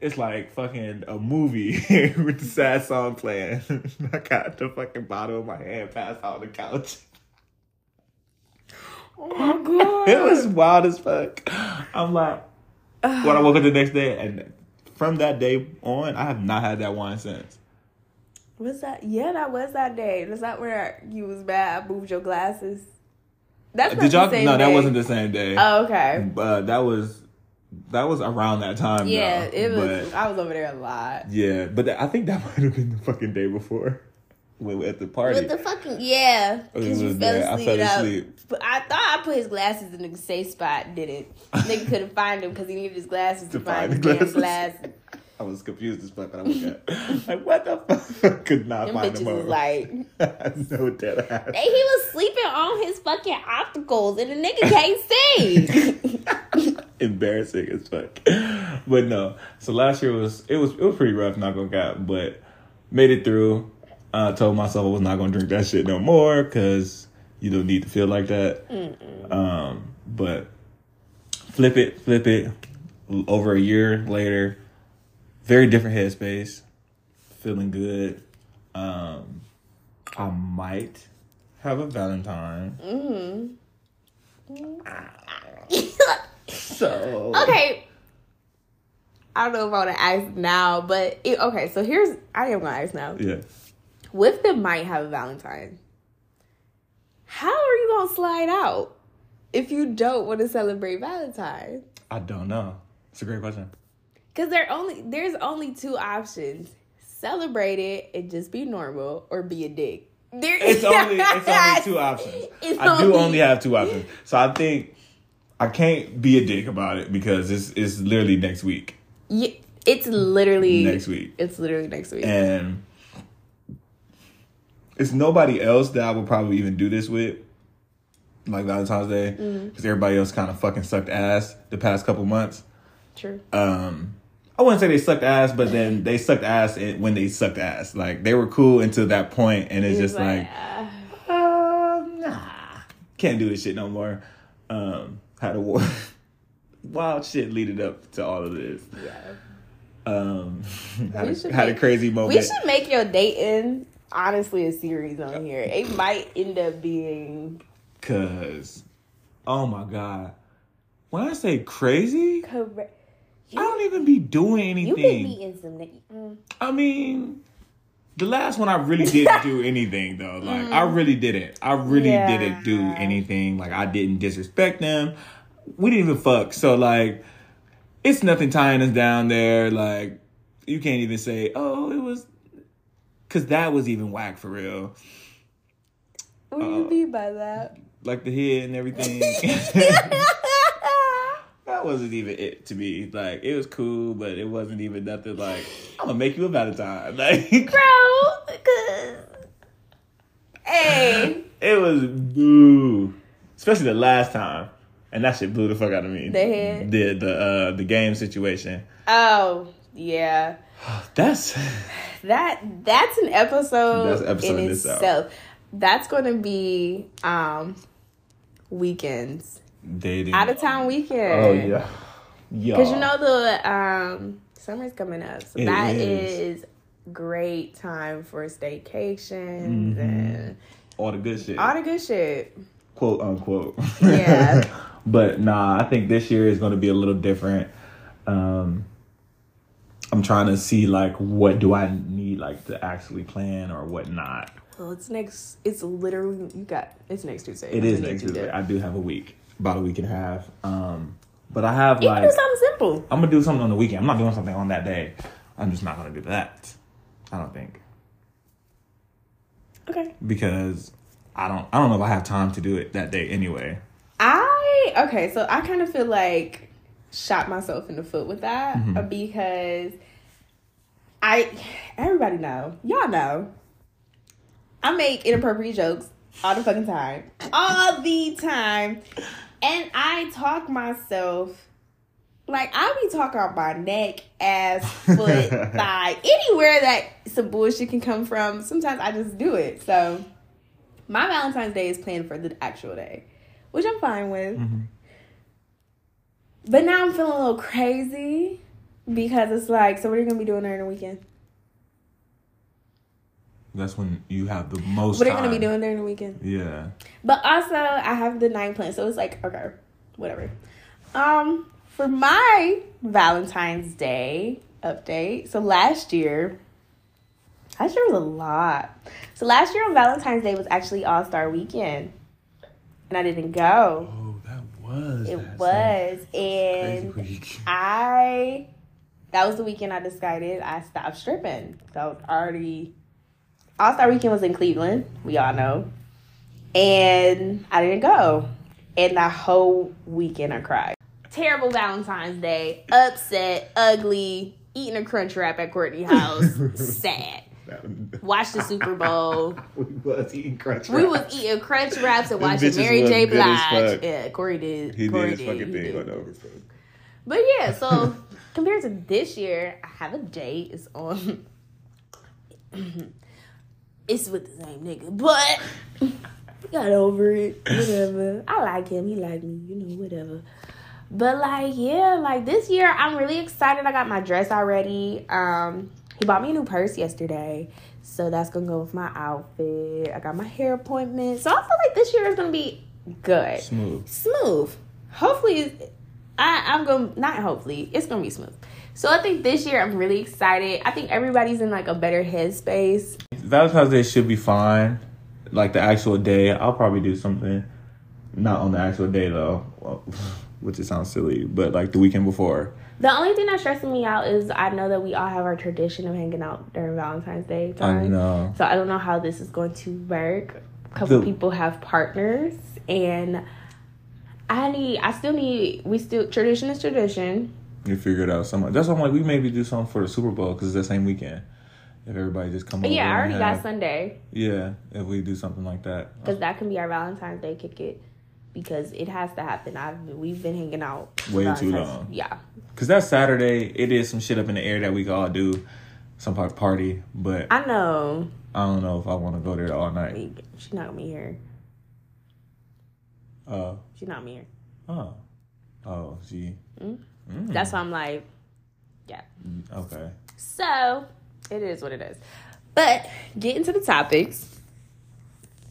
it's like fucking a movie <laughs> with the sad song playing. <laughs> I got the fucking bottle in my hand, passed out on the couch. Oh my god. <laughs> it was wild as fuck. I'm like, when I woke up the next day, and from that day on, I have not had that wine since. Was that? Yeah, that was that day. That's not where you was bad. I moved your glasses. That's not Did y'all? the same No, that wasn't the same day. Oh, okay. Uh, that was that was around that time. Yeah, though. it was. But, I was over there a lot. yeah, but I think that <laughs> might have been the fucking day before. When we at the party. With the fucking yeah, because you fell there. I asleep. fell asleep. But I thought I put his glasses in the safe spot. Didn't nigga <laughs> couldn't find him because he needed his glasses to, To find, the glasses. glasses. <laughs> I was confused as fuck when I woke up. <laughs> like, what the fuck? Could not Them find them was like, no dead ass. Hey, he was sleeping on his fucking opticals and the nigga can't see. Embarrassing as fuck. But no. So last year was it was it was pretty rough, not gonna cap, but made it through. I told myself I was not gonna drink that shit no more because you don't need to feel like that. Um, but flip it, flip it. Over a year later, very different headspace, feeling good. Um, I might have a Valentine. <laughs> So okay. I don't know if I want to ask now, but it, okay. So here's I am gonna ask now. yeah. With them might have a Valentine. How are you gonna slide out if you don't want to celebrate Valentine? I don't know. It's a great question. Because there only there's only two options: celebrate it and just be normal, or be a dick. There, It's <laughs> only it's only two options. It's I do only- only have two options. So I think I can't be a dick about it because it's it's literally next week. Yeah, it's literally Next week. It's literally next week. And it's nobody else that I would probably even do this with. Like Valentine's Day. Mm-hmm. Because everybody else kind of fucking sucked ass the past couple months. True. um I wouldn't say they sucked ass, but then they sucked ass when they sucked ass. Like they were cool until that point, and it's It was just like, ah. um, nah, can't do this shit no more. Um, had a war, <laughs> wild shit leading up to all of this. yeah. Um, <laughs> had, a, had a crazy We moment. should make your dating honestly a series on here. It might end up being Cause, oh my god, when I say crazy, correct. I don't even be doing anything. You anything. some. Mm. I mean, the last one I really didn't do <laughs> anything though. Like I really didn't. I really Yeah. didn't do anything. Like I didn't disrespect them. We didn't even fuck. So like, it's nothing tying us down there. Like you can't even say, oh, it was, because that was even whack for real. What do Uh, you mean by that? Like the head and everything. <laughs> that wasn't even it to me. Like it was cool, but it wasn't even nothing. Like I'm gonna make you a Valentine. <laughs> Like. Bro, because hey, <laughs> It was boo. Especially the last time. And that shit blew the fuck out of me. The head? The the uh the game situation. oh yeah, <sighs> That's <sighs> that that's an episode, That's an episode in in itself. itself. That's going to be um weekends, dating. out of town weekend. Oh yeah. Yeah. Because you know the um summer's coming up, so It that is. is great time for staycations Mm-hmm. and all the good shit. all the good shit. quote unquote. Yeah. <laughs> but nah, I think this year is gonna be a little different. Um I'm trying to see like what do I need like to actually plan or what not. Well, it's next. It's literally you got. It's next Tuesday. It is next to Tuesday. I do have a week. About a week and a half. Um but I have You like can do something simple. I'm gonna do something on the weekend. I'm not doing something on that day. I'm just not gonna do that. I don't think Okay. because I don't. I don't know if I have time to do it that day anyway. I okay, so I kind of feel like shot myself in the foot with that Mm-hmm. uh, because I everybody know y'all know I make inappropriate jokes all the fucking time, all the time, and I talk myself Like I be talking about my neck, ass, foot, <laughs> thigh, anywhere that some bullshit can come from. Sometimes I just do it. So my Valentine's Day is planned for the actual day, which I'm fine with. Mm-hmm. But now I'm feeling a little crazy because it's like, so what are you gonna be doing during the weekend? That's when you have the most. What are you gonna be doing during the weekend? Yeah. But also, I have the night plan, so it's like okay, whatever. Um, for my Valentine's Day update, so last year, last year was a lot. So last year on Valentine's Day was actually All Star Weekend, and I didn't go. Oh, was. It was, and. <laughs> I that was the weekend I decided I stopped stripping. So already All Star Weekend was in Cleveland, we all know. And I didn't go. And that whole weekend I cried. Terrible Valentine's Day, upset, ugly, eating a crunch wrap at Courtney house, <laughs> sad. <laughs> Watched the Super Bowl. <laughs> we was eating crunch We was wraps. eating crunch wraps and watching Mary J. Blige. Yeah, Corey did. He Corey did his fucking thing on over. But yeah, so <laughs> compared to this year, I have a date. It's on. <clears throat> it's with the same nigga, but got over it. Whatever. I like him. He like me. You know, whatever. But like, yeah, like this year, I'm really excited. I got my dress already. Um, he bought me a new purse yesterday, so that's gonna go with my outfit. I got my hair appointment, so I feel like this year is gonna be good Smooth. smooth. Hopefully, I, I'm going to not hopefully it's gonna be smooth. So I think this year I'm really excited. I think everybody's in like a better headspace. Valentine's Day should be fine. Like the actual day, I'll probably do something. Not on the actual day though, well, <laughs> which it sounds silly, but like the weekend before. The only thing that's stressing me out is I know that we all have our tradition of hanging out during Valentine's Day time. I know. So I don't know how this is going to work. A couple The- people have partners, and I need. I still need. We still tradition is tradition. You figure it out somewhere. That's why I'm like, we maybe do something for the Super Bowl because it's that same weekend. If everybody just come over. yeah, I already have- got Sunday. Yeah, if we do something like that. because that can be our Valentine's Day kick it because it has to happen. I've we've been hanging out Way too long. Yeah, Because that Saturday, it is some shit up in the air that we could all do. Some part party, but I know. I don't know if I want to go there all night. She not gonna be here. Uh, She not me here. oh, oh, gee. Mm. That's why I'm like, yeah. Okay. So it is what it is. But getting to the topics.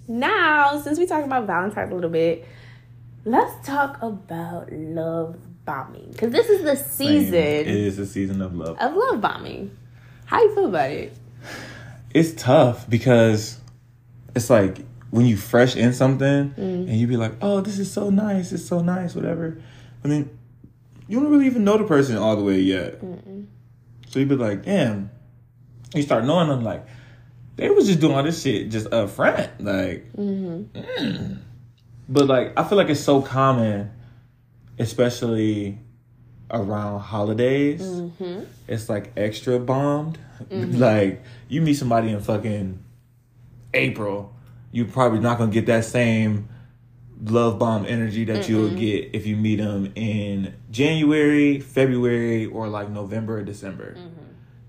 Now, since we talking about Valentine's a little bit, let's talk about love bombing because this is the Same. season It is the season of love. of love bombing. How you feel about it? It's tough because it's like when you fresh in something and you be like, oh, this is so nice, it's so nice, whatever. I mean, you don't really even know the person all the way yet. So you be like, damn. You start knowing them like they was just doing all this shit just up front, like. mm. But like, I feel like it's so common, especially around holidays. Mm-hmm. It's like extra bombed. Mm-hmm. Like you meet somebody in fucking April, you're probably not gonna get that same love bomb energy that you'll get if you meet them in January, February, or like November or December. Mm-hmm.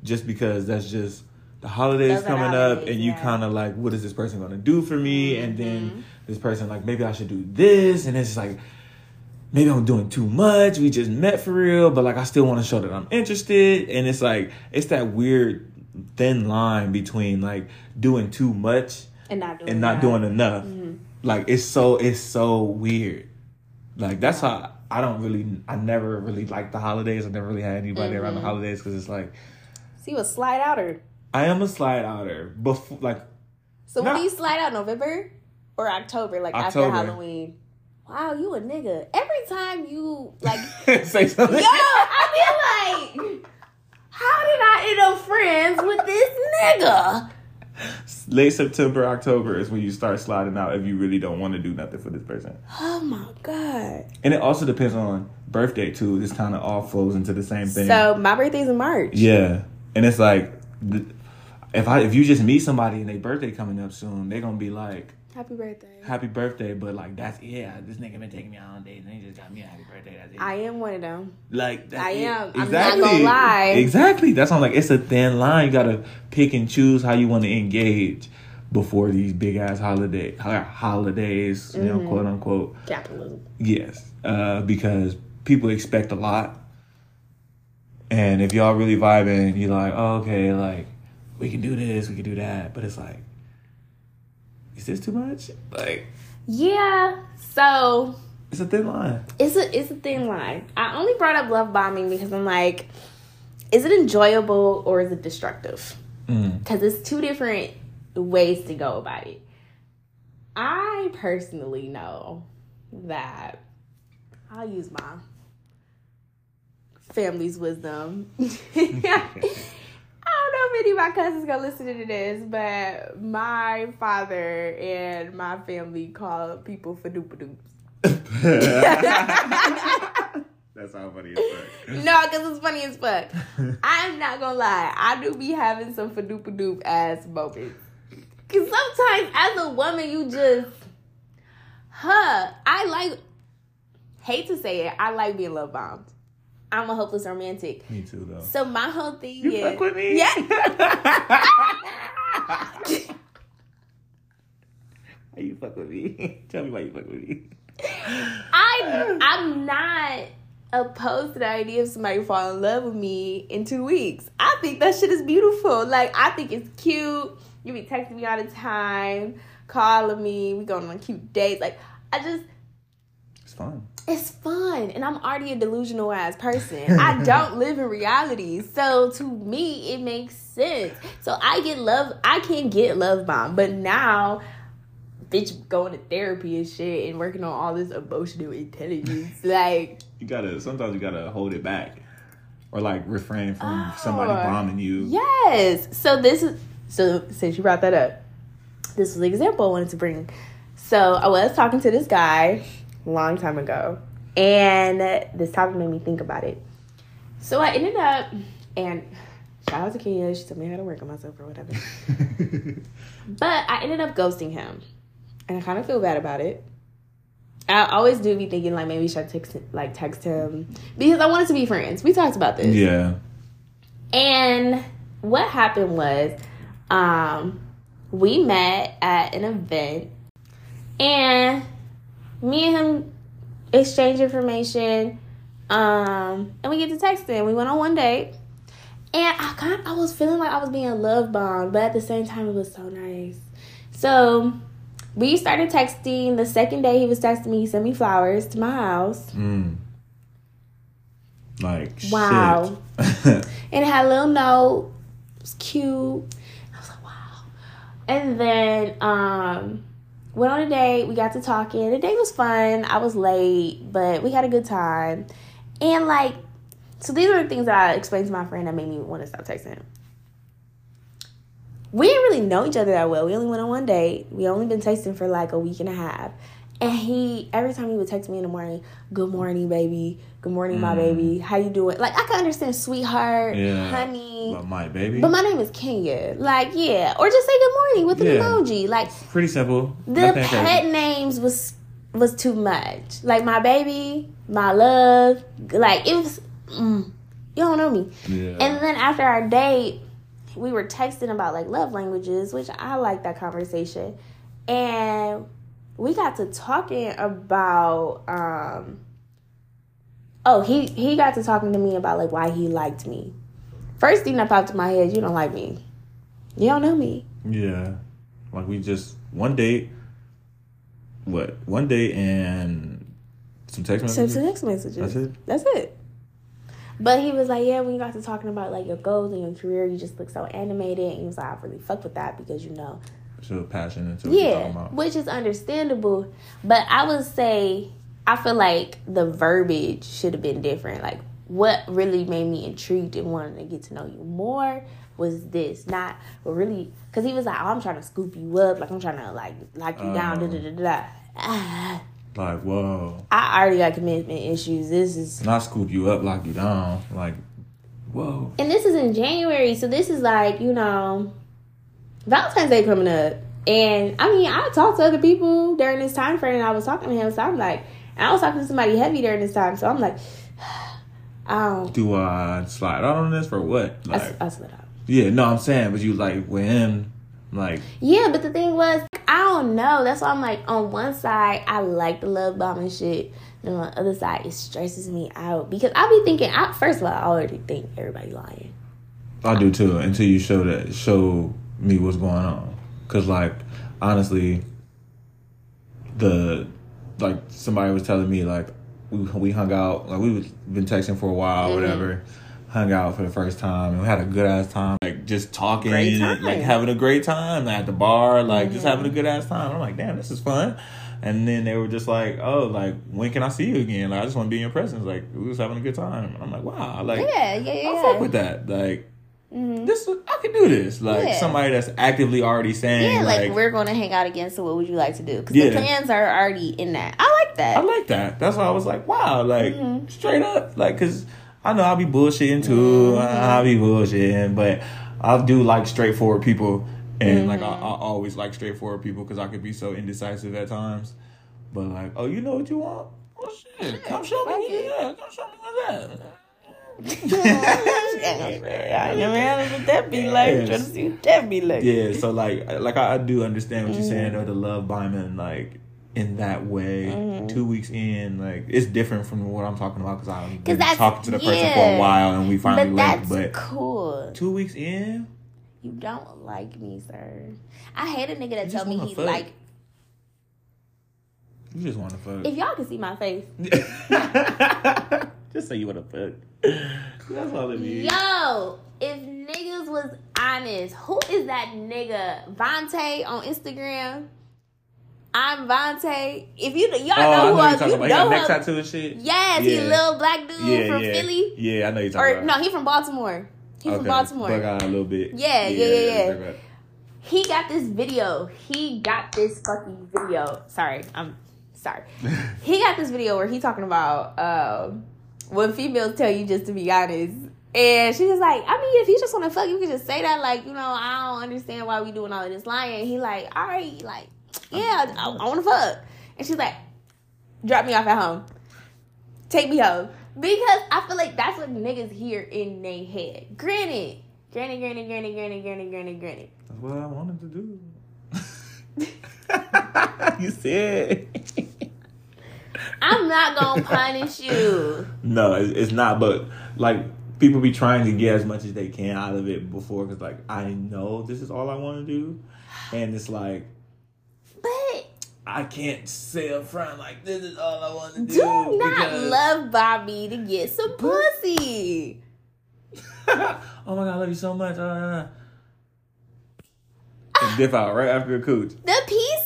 Just because that's just the holidays Those coming up, holidays, and you yeah. kind of like, what is this person gonna do for me? And then this person like, maybe I should do this, and it's like, maybe I'm doing too much. We just met for real, but like I still want to show that I'm interested. And it's like it's that weird thin line between like doing too much And not doing and not doing enough. Mm-hmm. Like it's so it's so weird. Like that's how I don't really I never really liked the holidays. I never really had anybody around the mm-hmm. holidays because it's like See what slide out or I am a slide outer. Before like so when do you slide out November or October? Like October. after Halloween. Wow, you a nigga. Every time you like <laughs> say something. Yo, I feel like how did I end up friends with this nigga? Late September, October is when you start sliding out if you really don't want to do nothing for this person. Oh my god. And it also depends on birthday too. This kind of all flows into the same thing. So my birthday's in March. yeah, and it's like, if I if you just meet somebody and their birthday coming up soon, they're gonna be like, Happy birthday. happy birthday, but like that's yeah, this nigga been taking me out on dates and he just got me a happy birthday. That's it. I am one of them. like that's I it. am. I'm not gonna lie. Exactly. That's why I'm like it's a thin line. You gotta pick and choose how you want to engage before these big ass holiday ho- holidays, you know, Mm-hmm. quote unquote. Capitalism. Yes, uh, because people expect a lot, and if y'all really vibing, you're like, oh, okay, like we can do this, we can do that, but it's like, is this too much? Like, Yeah. So it's a thin line. it's a it's a thin line. I only brought up love bombing because I'm like, is it enjoyable or is it destructive? Mm. Because it's two different ways to go about it. I personally know that I'll use my family's wisdom. <laughs> <laughs> I don't know if any of my cousins gonna listen to this, but my father and my family call people for <laughs> That's how funny it's like. No, because it's funny as fuck. <laughs> I'm not gonna lie. I do be having some fadoop doop ass moments. Because sometimes as a woman, you just, huh, I like, hate to say it, I like being love bombed. I'm a hopeless romantic. Me too, though. So my whole thing is You is. fuck with me? Yeah. Why <laughs> <laughs> you fuck with me? <laughs> Tell me why you fuck with me. I I'm not opposed to the idea of somebody falling in love with me in two weeks. I think that shit is beautiful. Like I think it's cute. You be texting me all the time, calling me. We going on cute dates. Like I just It's fun. It's fun and i'm already a delusional ass person i <laughs> don't live in reality so to me it makes sense so i get love i can get love bomb but now bitch going to therapy and shit and working on all this emotional intelligence <laughs> like You gotta, sometimes you gotta hold it back. Or like refrain from somebody Oh. bombing you. yes so this is so since you brought that up this was the example i wanted to bring so i was talking to this guy a long time ago. And this topic made me think about it. So i ended up and shout out to Kenya, she told me how to work on myself or whatever. <laughs> But i ended up ghosting him. And i kind of feel bad about it. I always do be thinking like maybe should I text like text him? Because I wanted to be friends. We talked about this. yeah. And what happened was, um, we met at an event, and me and him exchange information, um, and we get to texting. We went on one date, and I kind I was feeling like I was being love bombed, but at the same time, it was so nice. So we started texting. The second day he was texting me, he sent me flowers to my house. Mm. Like, Wow. <laughs> and it had a little note. It was cute. I was like, wow. And then um went on a date. We got to talking. The date was fun. I was late, but we had a good time. And like, so these are the things that I explained to my friend that made me want to stop texting him. We didn't really know each other that well. We only went on one date. We only been texting for like a week and a half. And he, every time he would text me in the morning, "Good morning, baby. Good morning, my Mm. baby. How you doing?" Like I can understand, sweetheart, Yeah. honey. But my baby. But my name is Kenya. Like, yeah. Or just say good morning with an Yeah. emoji. Like Pretty simple. the Nothing pet crazy. names was was too much. Like my baby, my love. Like it was mm, you don't know me. Yeah. And then after our date, we were texting about like love languages, which I like that conversation. And we got to talking about um oh, he he got to talking to me about like why he liked me. First thing that popped in my head, you don't like me. You don't know me. Yeah. Like we just one date. What? One date and some text messages. some text messages. That's it? That's it. But he was like, yeah, when you got to talking about like your goals and your career, you just look so animated. And he was like, I really fuck with that because you know Show passion into what you're Yeah, about. which is understandable. But I would say I feel like the verbiage should have been different. Like what really made me intrigued and wanted to get to know you more was this, not really because he was like, oh, I'm trying to scoop you up, like I'm trying to like lock you down, da da da da. <sighs> Like, whoa. I already got commitment issues. This is Not scoop you up, lock you down. Like, whoa. and this is in January, so this is like you know Valentine's Day coming up. And I mean, I talked to other people during this time frame, and I was talking to him. So I'm like, I was talking to somebody heavy during this time. So I'm like, <sighs> I don't. Do I slide out on this for what? I, Like, s- I slid out. yeah, no, I'm saying, but you like with him, like, Yeah, but the thing was, I don't know. That's why I'm like, on one side, I like the love bombing shit. And on the other side, it stresses me out because I'll be thinking. I, first of all, I already think everybody lying. I do too. Until you show that, show me what's going on. Cause like, honestly, the like somebody was telling me like we we hung out like we was been texting for a while, Mm-hmm. whatever. Hung out for the first time and we had a good ass time, like just talking, Great and, time. Mm-hmm. like having a great time at the bar, like just having a good ass time. I'm like, damn, this is fun. And then they were just like, oh, like when can I see you again? Like I just want to be in your presence. Like we was having a good time. And I'm like, wow, like Yeah, yeah, yeah. I fuck with that. Like Mhm. this, I can do this. Like Yeah. somebody that's actively already saying, Yeah, like, like, we're going to hang out again. So what would you like to do? Because Yeah. the plans are already in that. I like that. I like that. That's why I was like, wow, like Mm-hmm. straight up, like, cause I know I'll be bullshitting too. Mm-hmm. I'll be bullshitting, but I do like straightforward people, and like I, Mm-hmm. I always like straightforward people because I could be so indecisive at times. But like, oh, you know what you want? Oh shit, come show me. Yeah, come show me what's that. I never had what that be like. Yes. Trying to see what that be like. yeah so like like i, I do understand what you're saying Mm-hmm. though the love bombing like in that way Mm-hmm. two weeks in like it's different from what i'm talking about because i'm been talking to the person for a while and we finally But linked that's but cool. two weeks in You don't like me, sir. I hate a nigga that tell me he fuck. like. you just want to fuck If y'all can see my face, <laughs> <laughs> just say you want to fuck <laughs> that's all it means yo. If niggas was honest, who is that nigga? Vontae on Instagram. I'm Vontae. If you y'all oh, know who know I, talking you about. He got know him. tattoo and shit. Yes, he a little black dude Yeah, from yeah. Philly. Yeah, I know you're talking Or about. no, he from Baltimore. He from Baltimore. Bug eye a little bit. Yeah, yeah, yeah, yeah. he got this video. He got this fucking video. Sorry, I'm sorry. <laughs> he got this video where he talking about um, when females tell you just to be honest. And she was like, I mean, if you just want to fuck, you can just say that. Like, you know, I don't understand why we doing all this lying. He like, all right, like, yeah, I, I want to fuck. And she's like, drop me off at home. Take me home. Because I feel like that's what niggas hear in their head. Granted, granted, granted, granted, granted, granted, granted, granted. That's what I wanted to do. <laughs> you said. <laughs> I'm not gonna punish you. No, it's, not. But like people be trying to get as much as they can out of it before, because like I know this is all I want to do, and it's like But I can't say up front like this is all I want to do. do not love Bobby to get some pussy. <laughs> oh my god, I love you so much. Uh, and dip out right after the cooch. The peace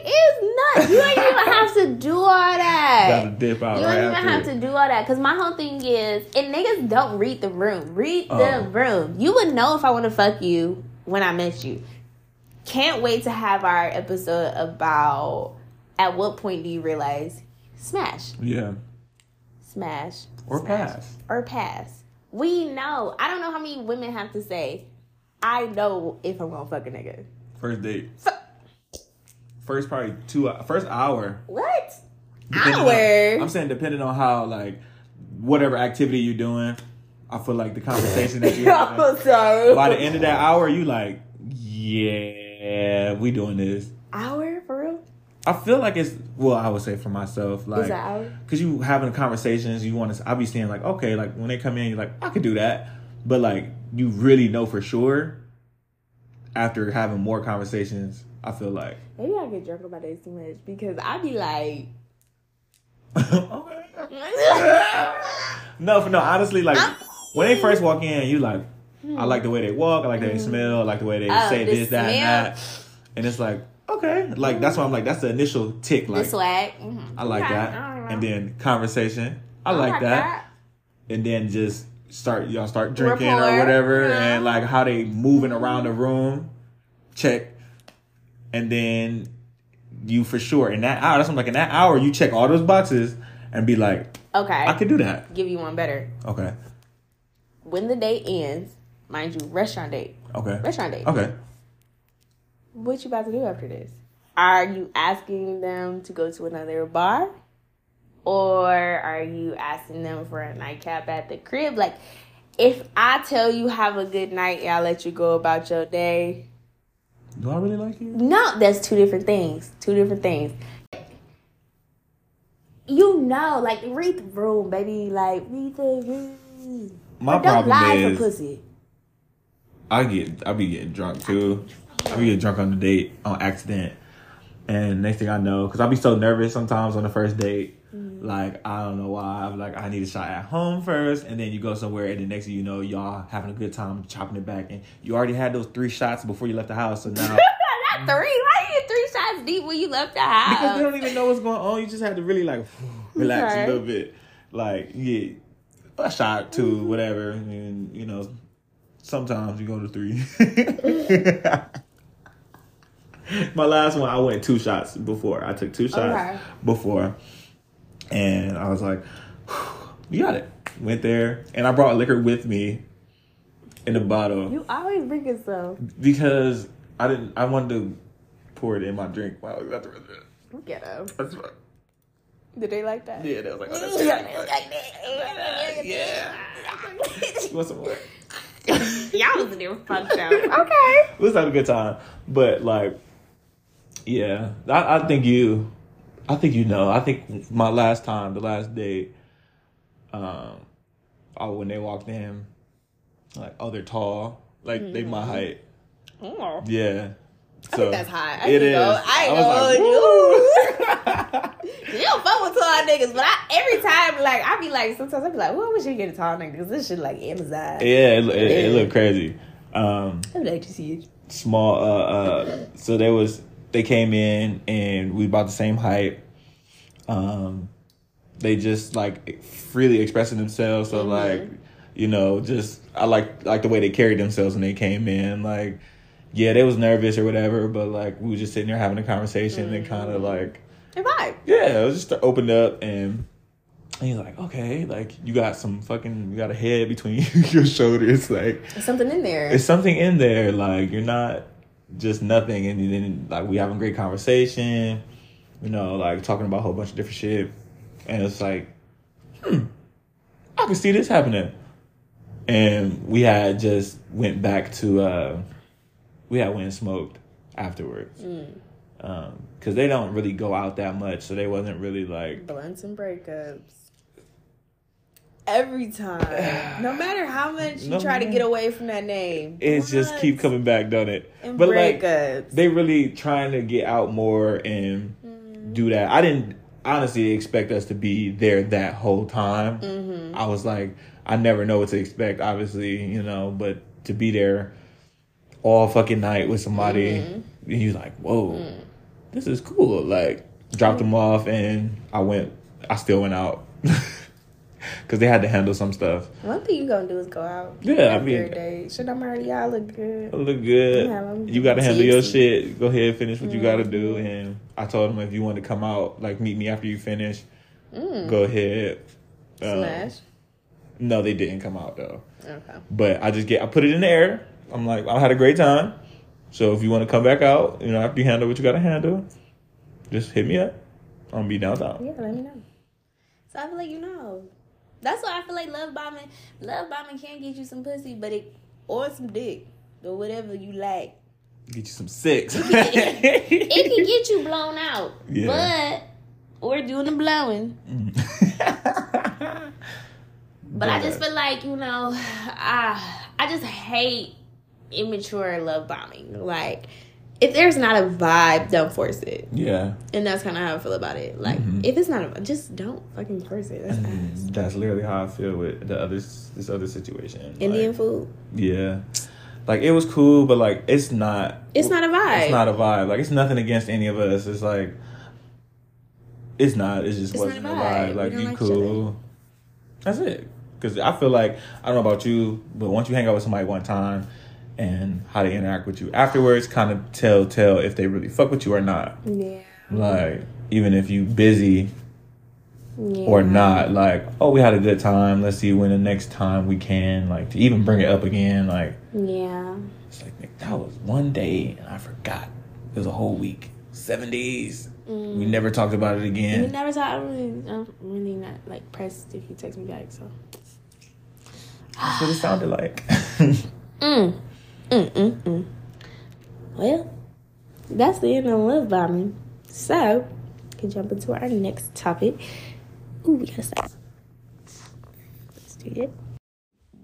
is nuts. You ain't even have to do all that. Gotta dip out You right don't even have to do all that. Cause my whole thing is, and niggas don't read the room. Read the Oh. room. You would know if I want to fuck you when I met you. Can't wait to have our episode about at what point do you realize smash, Yeah, smash, or smash, pass. or pass. We know. I don't know how many women have to say, I know if I'm gonna fuck a nigga. First date. Fu- First probably two first hour. What? On- Hour? I'm saying depending on how like whatever activity you're doing, I feel like the conversation that you <laughs> have. Sorry. by the end of that hour, you like, yeah, we doing this. Hour for real? I feel like it's well, I would say for myself, like, cause you having conversations, you want to. I'll be saying like, okay, like when they come in, you're like, I could do that, but like you really know for sure after having more conversations. I feel like. Maybe I get drunk about this too much because I be like, okay. <laughs> No, for no, honestly, like when they first walk in, you like, hmm. I like the way they walk, I like the way they hmm. smell, I like the way they Oh, say the this, that, and that, and it's like, okay, like that's why I'm like, that's the initial tick, the like swag. Mhm. I mm-hmm. like Okay, that, I and then conversation, I like that, and then just start y'all start drinking or whatever, Yeah. and uh-huh. like how they moving around the room, check, and then you for sure in that hour. That's what I'm like in that hour you check all those boxes and be like, Okay. I could do that. give you one better. Okay, When the date ends, mind you, restaurant date. okay, Restaurant date. okay. what you about to do after this? Are you asking them to go to another bar? Or are you asking them for a nightcap at the crib? Like, if I tell you have a good night and I let you go about your day, Do I really like you? no, that's two different things. Two different things. You know, like read the room, baby. Like read the room. My But don't problem lie is for pussy. I get I be getting drunk too. I be getting drunk on the date on accident, and next thing I know, because I be so nervous sometimes on the first date. Mm-hmm. Like I don't know why. I'm like I need a shot at home first, and then you go somewhere, and the next thing you know, y'all having a good time chopping it back, and you already had those three shots before you left the house. So now <laughs> Not three. Why you three shots deep when you left the house? because they don't even know what's going on, you just have to really like <sighs> relax Okay. a little bit. Like get a shot, two, whatever, and you know sometimes you go to three. <laughs> My last one, I went two shots before. I took two shots Okay. before, and I was like, "You got it." Went there, and I brought liquor with me in a bottle You always bring it so. because I didn't. I wanted to pour it in my drink while I was at the restaurant. At them. That's fine. Did they like that? Yeah, that was like, oh, that's Yeah. Yeah. <laughs> You want some more? <laughs> Y'all was in there fucked up. Okay. <laughs> We was having a good time, but like, yeah, I, I think you, I think you know. I think my last time, the last day, um, oh, when they walked in, like, oh, they're tall, like they my height. Oh. Yeah. I think that's high. I it is. know- I ain't was know like, you. <laughs> <laughs> You don't fuck with tall niggas, but I every time like I be like sometimes I be like, well, I wish you get a tall nigga because this shit like Amazon. yeah, it, it, it looked crazy. Um, I would like to see it. small uh uh so there was they came in and we about the same height um they just like freely expressing themselves so like you know just i like like the way they carried themselves when they came in like yeah they was nervous or whatever but like we were just sitting there having a conversation and kind of like Hey, vibe. yeah it was just opened up and and he's like, okay, like you got some fucking, you got a head between <laughs> your shoulders, like There's something in there. it's something in there. Like you're not just nothing, and then like we having a great conversation, you know, like talking about a whole bunch of different shit, and it's like, hmm, I can see this happening. And we had just went back to, uh we had went and smoked afterwards, um because they don't really go out that much, so they wasn't really like Blunts and breakups. Every time. no <sighs> matter how much you No try to get away from that name. it's just keep coming back, don't it? And But like they really trying to get out more and do that. I didn't honestly expect us to be there that whole time. Mm-hmm. I was like, I never know what to expect, obviously, you know, but to be there all fucking night with somebody, Mm-hmm. and you're like, whoa, Mm. this is cool. Like, dropped them off, and I went, I still went out. <laughs> Because they had to handle some stuff. One thing you gonna do is go out. Yeah, I mean- day. Shit, I'm already y'all look good. I look good. Yeah, you got to handle your shit. Go ahead, finish what you got to do. Mm-hmm. And I told him if you want to come out, like meet me after you finish, Mm. go ahead. Um, Smash. No, they didn't come out though. Okay. But I just get I put it in the air. I'm like I had a great time. So if you want to come back out, you know after you handle what you got to handle, just hit me up. I'm gonna be downtown. Yeah, let me know. So I feel like you know. That's why I feel like love bombing. Love bombing can get you some pussy, but it or some dick or whatever you like. Get you some sex. <laughs> It can get you blown out, Yeah. but or doing the blowing. Mm. <laughs> But I just feel like you know, <sighs> I I just hate immature love bombing. Like if there's not a vibe, don't force it. yeah, And that's kind of how I feel about it. Like Mhm. if it's not a, just don't fucking force it. That's ass. that's literally how I feel with the other this other situation. Indian Like, food. Yeah. Like it was cool, but like it's not It's not a vibe. It's not a vibe. Like it's nothing against any of us. It's like it's not. It just It's wasn't a vibe. vibe. Like you like cool. That's it. Cause I feel like I don't know about you, but once you hang out with somebody one time and how they interact with you afterwards kind of tell tell if they really fuck with you or not. Yeah. Like even if you busy yeah. or not, like, oh we had a good time, let's see when the next time we can, like to even bring it up again, like Yeah. it's like that was one day and I forgot. It was a whole week, seven days. Mm. We never talked about it again. We never talk. I'm really, I'm really not like pressed if you text me back. So. That's what it sounded like. <laughs> Mm. Mm mm mm. Well, that's the end of love bombing. So, we can jump into our next topic. Ooh, we gotta stop. Let's do it.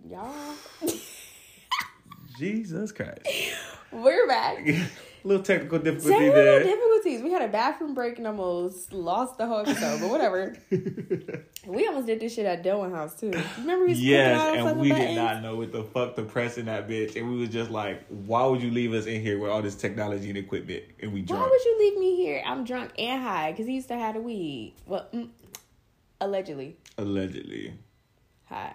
Y'all. <laughs> Jesus Christ. We're back. <laughs> little technical difficulty Technical there. difficulties. We had a bathroom break and almost lost the whole episode, but whatever. <laughs> we almost did this shit at Dylan house too. Remember we yes, and we did not know what the fuck to press in that bitch, and we was just like, "Why would you leave us in here with all this technology and equipment?" And we Why would you leave me here? I'm drunk and high because he used to have the weed. Well, mm, allegedly Allegedly, high.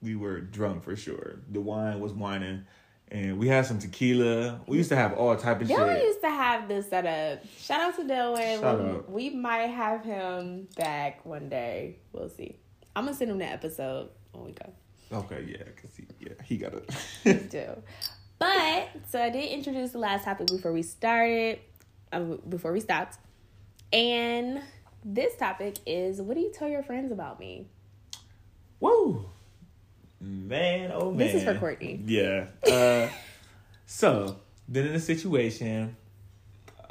we were drunk for sure. The wine was whining, and we had some tequila. We used to have all type of Dylan shit. used to have this setup. Shout out to Dylan. Shout we, out. we might have him back one day. We'll see. I'm gonna send him the episode when we go. Okay, yeah, cause he, yeah, he got it. <laughs> Do. But so I did introduce the last topic before we started, um, before we stopped, and this topic is what do you tell your friends about me? Woo, man, oh man. This is for Courtney. Yeah. Uh, so been in a situation,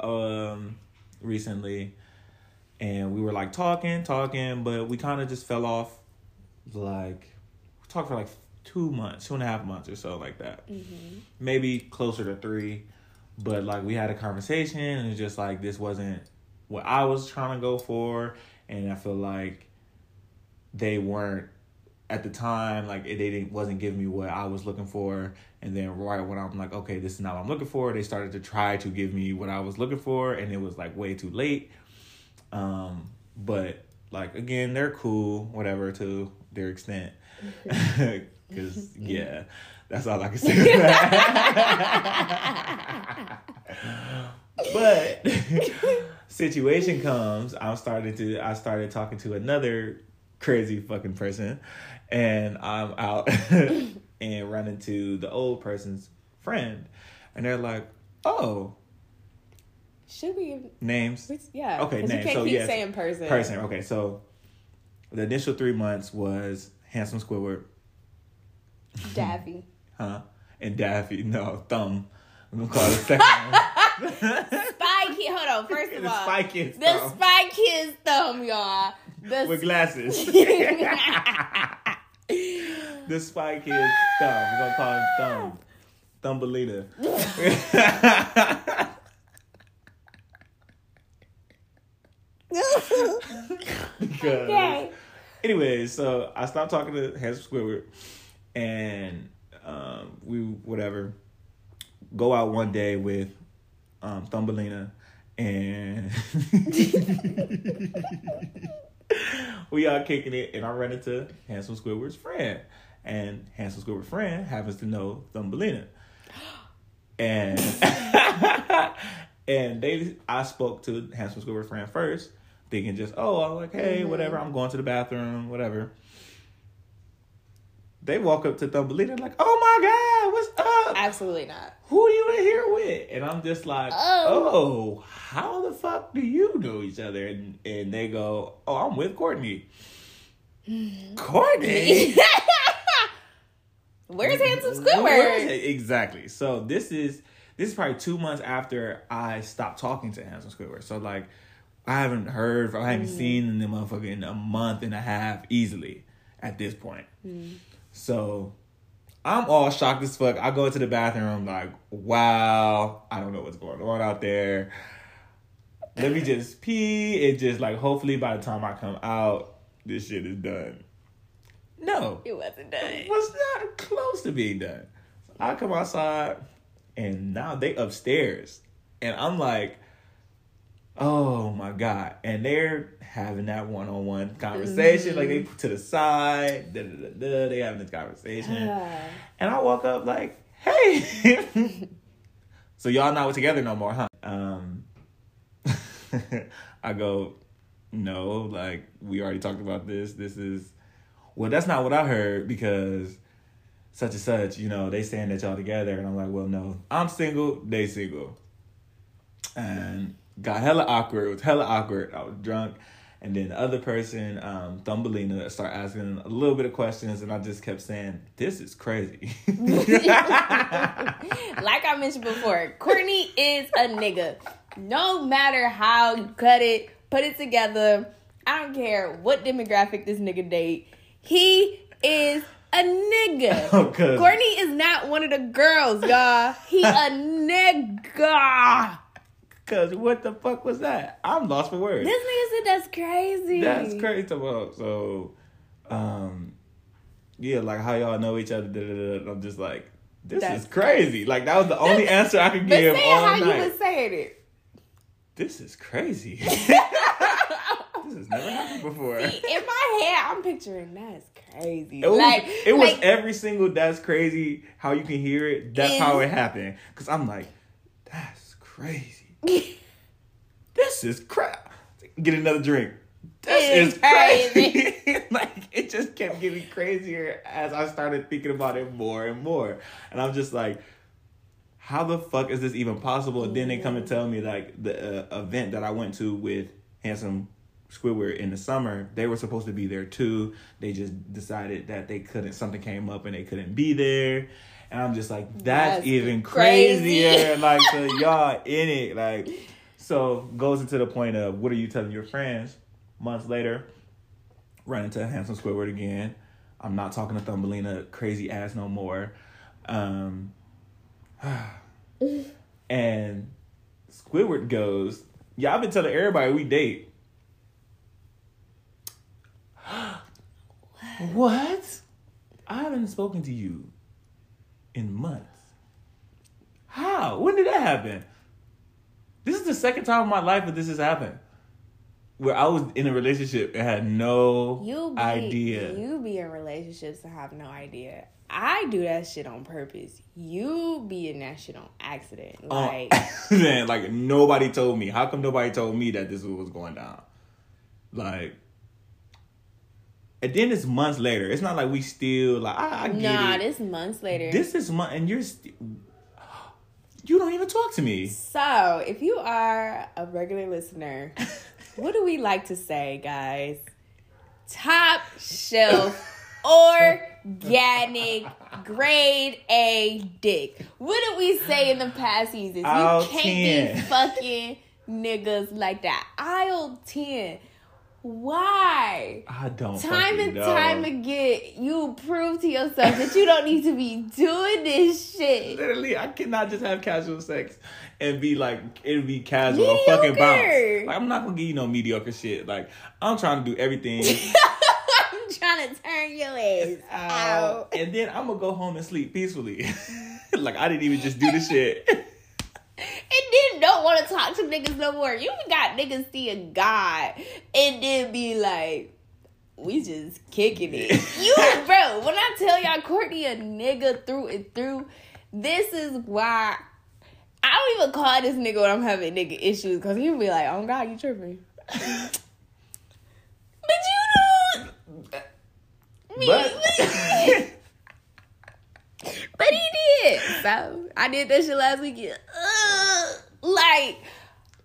um, recently, and we were like talking, talking, but we kind of just fell off. Like, we talked for like two months, two and a half months or so, like that. Mm-hmm. Maybe closer to three, but like we had a conversation, and it's just like this wasn't what I was trying to go for, and I feel like they weren't at the time like it they didn't wasn't giving me what I was looking for. And then right when I'm like okay this is not what I'm looking for they started to try to give me what I was looking for and it was like way too late. Um but like again they're cool whatever to their extent. <laughs> Cuz yeah that's all I can say <laughs> but <laughs> situation comes i'm starting to i started talking to another crazy fucking person and i'm out <laughs> and run into the old person's friend and they're like oh Should we? names Yeah. Okay, 'cause You can't So, keep yes, saying person. person okay so the initial three months was handsome squidward Daffy. <laughs> huh and daffy no thumb i'm gonna call it second one. Spy Kid. Hold on. First of <laughs> the all, spy kid's the thumb Spy Kid's thumb, y'all. The with glasses. <laughs> The spy kid's thumb. We're gonna call him thumb. Thumbelina. Because okay. anyways, so I stopped talking to Handsome Squidward, and um, we whatever go out one day with um, Thumbelina, and <laughs> we are kicking it, and I run into Handsome Squidward's friend, and Handsome Squidward's friend happens to know Thumbelina, <gasps> and <laughs> and they I spoke to Handsome Squidward's friend first thinking just, oh, I'm like, hey, whatever, mm-hmm. I'm going to the bathroom, whatever. They walk up to Thumbelina like, oh my God, what's up? Absolutely not. Who are you in here with? And I'm just like, Oh. oh, how the fuck do you know each other? And, and they go, oh, I'm with Courtney. Hmm. Courtney? <laughs> Where's Handsome Where Squidward? it? Exactly. So this is this is probably two months after I stopped talking to Handsome Squidward. So like I haven't heard, I haven't hmm. seen the motherfucker in a month and a half easily at this point. Hmm. So I'm all shocked as fuck. I go into the bathroom like, wow, I don't know what's going on out there. Let me just pee. It just like hopefully by the time I come out, this shit is done. No It wasn't done. It was not close to being done. I come outside and now they upstairs. And I'm like, oh my God. And they're having that one on one conversation. Like they put to the side, da, da, da, da, they having this conversation. And I walk up like, hey. <laughs> so y'all not together no more, huh? Um <laughs> I go, no, like we already talked about this. This is well, that's not what I heard because such and such, you know, they saying that y'all together, and I'm like, well, no, I'm single, they single. and got hella awkward. It was hella awkward. I was drunk. And then the other person, um, Thumbelina, started asking a little bit of questions, and I just kept saying, "This is crazy." <laughs> like I mentioned before, Courtney is a nigga. No matter how you cut it, put it together. I don't care what demographic this nigga date. He is a nigga. <laughs> Oh, Courtney is not one of the girls, y'all. He a nigga. Cause what the fuck was that? I'm lost for words. This nigga said that's crazy. That's crazy about. So, um, yeah, like how y'all know each other. Da, da, da. I'm just like, this That's is crazy. Like that was the only answer I could But give say it all how night. you was saying it. This is crazy. <laughs> this has never happened before. In my head, I'm picturing that's crazy. It was, like it was like, every single that's crazy how you can hear it. That's how it happened. Cause I'm like, that's crazy. <laughs> this is crap. Get another drink. This It is is crazy. <laughs> like it just kept getting crazier as I started thinking about it more and more. And I'm just like, how the fuck is this even possible? And then they come and tell me like the uh, event that I went to with Handsome Squidward in the summer, they were supposed to be there too. They just decided that they couldn't. Something came up and they couldn't be there. And I'm just like, that's, That's even crazy. crazier. <laughs> like, so y'all in it. Like, so goes into the point of what are you telling your friends? Months later, run into Handsome Squidward again. I'm not talking to Thumbelina crazy ass no more. Um, <sighs> and Squidward goes, Yeah, I've been telling everybody we date. <gasps> what? I haven't spoken to you in months. How? When did that happen? This is the second time in my life that this has happened. Where I was in a relationship and had no you be, idea. You be in relationships and have no idea. I do that shit on purpose. You be in that shit on accident. Uh, <laughs> Like man, like nobody told me. How come nobody told me that this was going down? Like, and then it's months later. It's not like we still like. I, I get nah, it. this months later. This is month, and you're. St- you don't even talk to me. so if you are a regular listener, <laughs> what do we like to say, guys? Top shelf <laughs> organic grade A dick. What did we say in the past seasons? Aisle you can't 10. be fucking niggas like that. Aisle 10. Why? I don't. Time and know. time again, you prove to yourself that you don't need to be doing this shit. Literally, I cannot just have casual sex and be like it'll be casual or fucking bounce. Like I'm not gonna give you no mediocre shit. Like I'm trying to do everything. <laughs> I'm trying to turn your ass out, out. and then I'm gonna go home and sleep peacefully. <laughs> like I didn't even just do the shit. <laughs> And then don't want to talk to niggas no more. You got niggas seeing God and then be like, we just kicking it. You, <laughs> bro, when I tell y'all Courtney a nigga through and through, this is why I don't even call this nigga when I'm having nigga issues because he'll be like, oh God, you tripping. <laughs> but you don't. Me, But <laughs> But he did. So I did that shit last weekend. Ugh. like,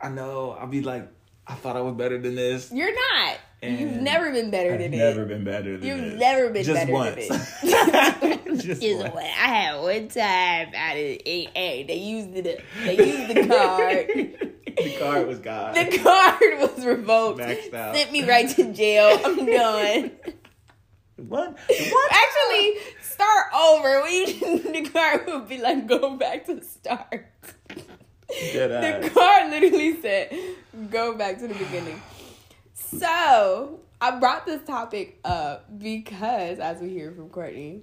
I know I'll be like, I thought I was better than this. you're not. You've never been better than it. I've than never it. been better than You've this. never been just better once. than it. <laughs> <laughs> just Just once. one. I had one time out of eight. Hey, they used the they used the card. the card was gone. The card was revoked. Maxed out. Sent me right to jail. I'm <laughs> done. What? one Actually, start over. We <laughs> the car would be like go back to start. The card literally said, go back to the beginning. So, I brought this topic up because, as we hear from Courtney,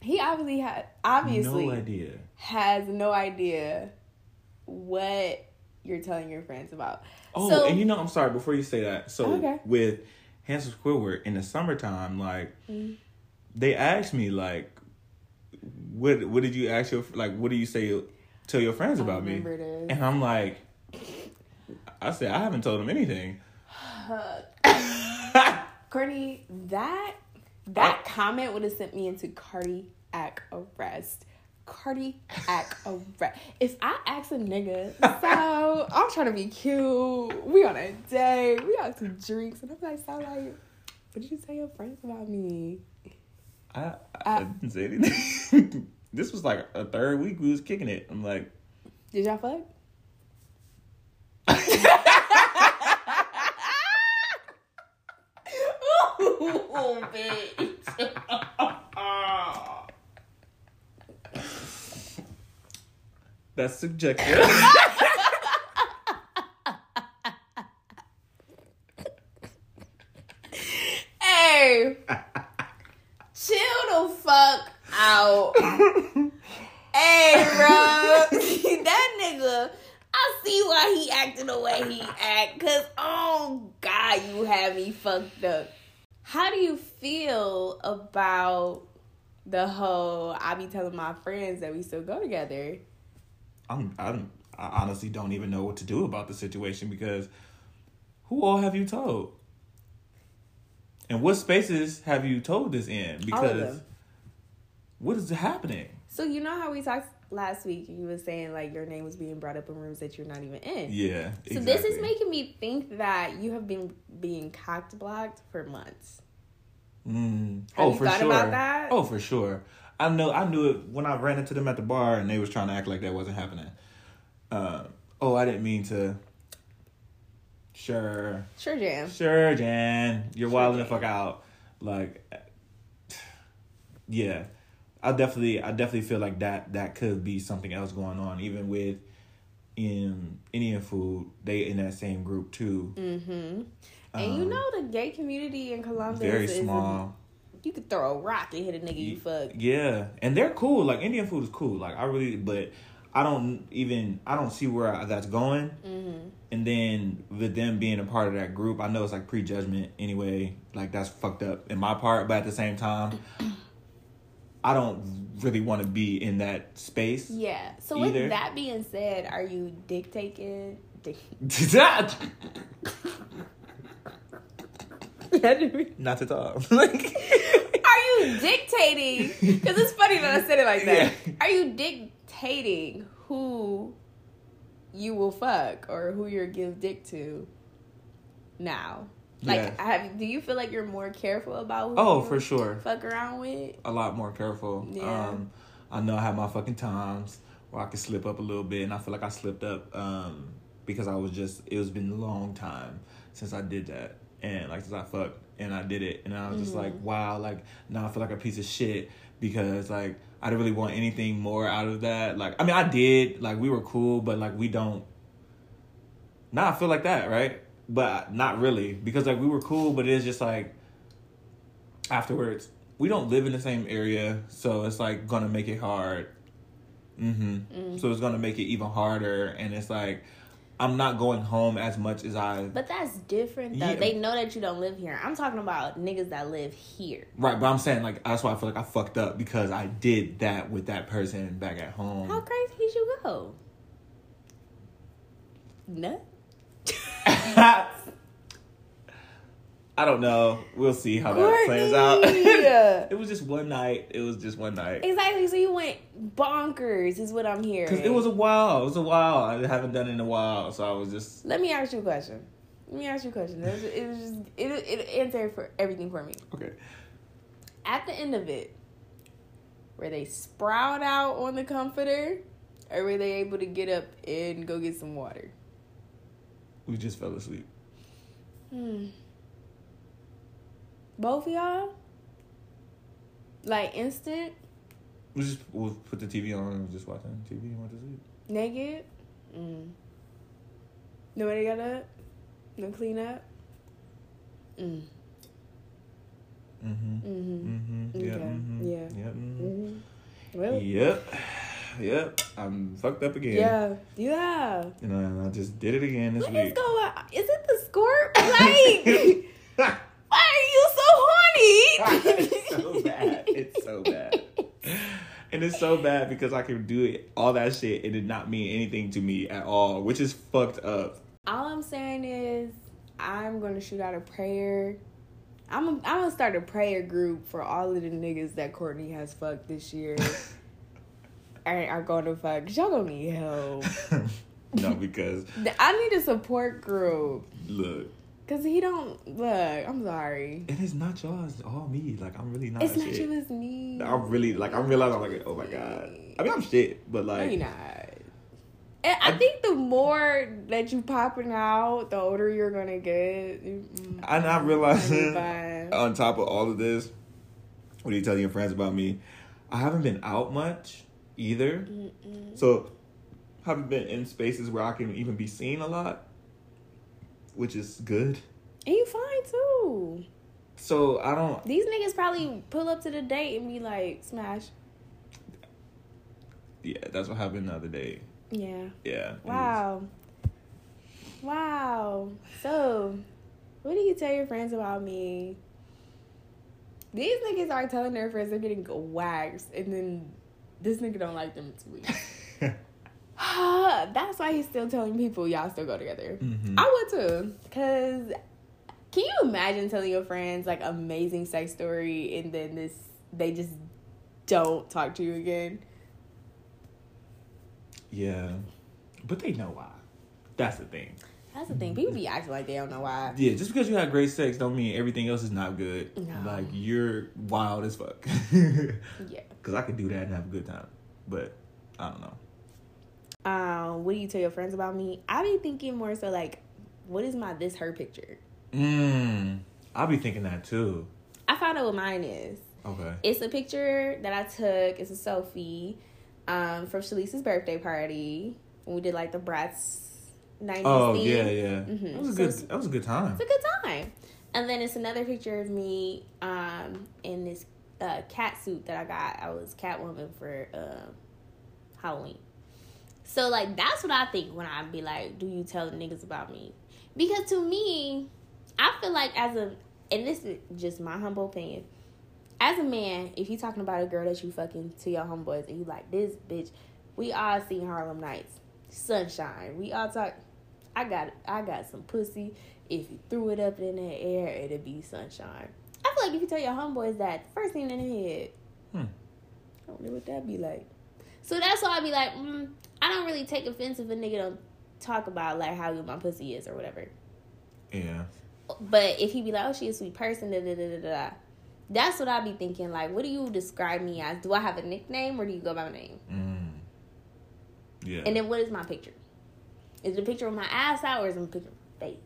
he obviously had, obviously no idea. has no idea what you're telling your friends about. Oh, So- and you know, I'm sorry. Before you say that, so Okay. with Handsome Squidward in the summertime, like Mm. They asked me, like, what what did you ask your like? What do you say tell your friends I about me? this. And I'm like, I said I haven't told them anything. <sighs> Courtney, that that comment would have sent me into cardiac arrest. cardiac <laughs> arrest. If I ask a nigga, so I'm trying to be cute. We on a date. We out to drinks, and I'm like, so like, what did you tell your friends about me? I, I, I- didn't say anything. <laughs> this was like a third week we was kicking it. I'm like, Did y'all fuck? Ooh, <laughs> bitch. that's subjective. <laughs> Hey, chill the fuck out. hey, bro, that nigga. I see why he acted the way he act. Cause oh god, you have me fucked up. How do you feel about the whole? I be telling my friends that we still go together. I'm, I'm, I honestly don't even know what to do about the situation because who all have you told? And what spaces have you told this in? Because what is happening? So you know how we talked last week? You was saying like your name was being brought up in rooms that you're not even in. Yeah. So this is making me think that you have been being cocked blocked for months. Mm. Have oh, for sure. Oh, for sure. I know. I knew it when I ran into them at the bar, and they was trying to act like that wasn't happening. Uh, oh, I didn't mean to. Sure, Sure, Jan. sure, Jan, you're Sure, wilding the fuck out. Like, <sighs> yeah, I definitely, I definitely feel like that that could be something else going on, even with in Indian food. They in that same group too. Mm-hmm. And you Um, know the gay community in Columbus very is small. you could throw a rock and hit a nigga you fuck. Yeah, and they're cool. Like Indian food is cool. Like I really, but I don't even I don't see where that's going. Mm-hmm. And then with them being a part of that group, I know it's like prejudgment anyway. Like that's fucked up in my part, but at the same time, I don't really want to be in that space. Yeah. So Either. with that being said, are you dictating? Dic- <laughs> Not at all. <laughs> like, Are you dictating? Because it's funny that I said it like that. Yeah. Are you dictating who you will fuck or who you'll give dick to now? Like, Yeah. have, do you feel like you're more careful about who oh, you for sure. fuck around with? a lot more careful. Yeah. Um, I know I have my fucking times where I could slip up a little bit, and I feel like I slipped up um, because I was just it was been a long time since I did that, and like since I fucked and I did it, and I was just like, wow, like now I feel like a piece of shit because like I didn't really want anything more out of that. Like I mean, I did, like we were cool, but like we don't. Now I feel like that, right? But not really because like we were cool, but it's just like afterwards we don't live in the same area so it's like gonna make it hard mm-hmm so it's gonna make it even harder and it's like i'm not going home as much as i But that's different though. Yeah. They know that you don't live here. I'm talking about niggas that live here. right but i'm saying like that's why i feel like i fucked up because i did that with that person back at home How crazy did you go? Nut? <laughs> i don't know we'll see how that plays out <laughs> it was just one night it was just one night Exactly. So you went bonkers, is what I'm hearing. because it was a while it was a while i haven't done it in a while so i was just Let me ask you a question. Let me ask you a question. It was, it was just it it answered for everything for me. okay At the end of it, were they sprout out on the comforter, or were they able to get up and go get some water? We just fell asleep Hmm. Both of y'all? Like instant, we just we put the tv on and just watching tv and went to sleep naked. Mm. Nobody got up. No clean up. Mm. Mm-hmm. Mm-hmm. Mm-hmm. Yep. Mm-hmm. Yeah. Yep. mhm. Mm-hmm. Well, Yep. <sighs> Yep. I'm fucked up again. yeah, yeah. And I, I just did it again this What is week. going? Uh, is it the squirt? <laughs> Like, <laughs> why are you so horny? <laughs> it's so bad. It's so bad. And it's so bad because I can do it, all that shit and it did not mean anything to me at all, which is fucked up. All I'm saying is, I'm gonna shoot out a prayer. I'm I'm gonna start a prayer group for all of the niggas that Courtney has fucked this year. Are, are going to fuck, y'all gonna need help. <laughs> no, because <laughs> I need a support group. look, Cause he don't look. I'm sorry. it is not y'all. It's all me. Like I'm really not. It's not shit. you, it's me. I'm really like I'm realizing I'm like oh my god. I mean I'm shit, but like. No, you're not. And I think the more that you popping out, the older you're gonna get. I'm not realizing. On top of all of this, what are you telling your friends about me? I haven't been out much either, so haven't been in spaces where I can even be seen a lot, which is good. And you fine too. So I don't. These niggas probably pull up to the date and be like, smash. Yeah, that's what happened the other day. Yeah. Yeah. was- Wow. Wow. So, what do you tell your friends about me? These niggas are telling their friends they're getting waxed, and then this nigga don't like them two weeks. <laughs> That's why he's still telling people y'all still go together. Mhm. I would too, cause can you imagine telling your friends like amazing sex story and then this they just don't talk to you again? Yeah, but they know why. That's the thing. That's the thing. People be acting like they don't know why. Yeah, just because you had great sex don't mean everything else is not good. No. Like you're wild as fuck. <laughs> Yeah. Because I could do that and have a good time, but I don't know. Um, what do you tell your friends about me? I be thinking more so like, what is my this her picture? Mm, I'll be thinking that too. I found out what mine is. Okay. It's a picture that I took. It's a selfie um, from Shalice's birthday party. We did like the Bratz 90s Oh theme. yeah, yeah. Mhm. That was a So good. it's- that was a good time. It's a good time. And then it's another picture of me um, in this uh, cat suit that I got. I was Catwoman for uh, Halloween. So like that's what I think when I be like, do you tell the niggas about me? Because to me, I feel like as a and this is just my humble opinion. As a man, if you talking about a girl that you fucking to your homeboys and you like this bitch, we all seen Harlem Nights, Sunshine. We all talk. I got I got some pussy. If you threw it up in the air, it'd be sunshine. I feel like if you tell your homeboys that, first thing in the head, Hmm. I wonder what that'd be like. So that's why I'd be like, mm, I don't really take offense if a nigga don't talk about like how good my pussy is or whatever. Yeah. But if he be like, oh, she a sweet person, da da da da da, that's what I'd be thinking. Like, what do you describe me as? Do I have a nickname or do you go by my name? Mm. Yeah. And then what is my picture? Is it a picture of my ass out or is it a picture of my face?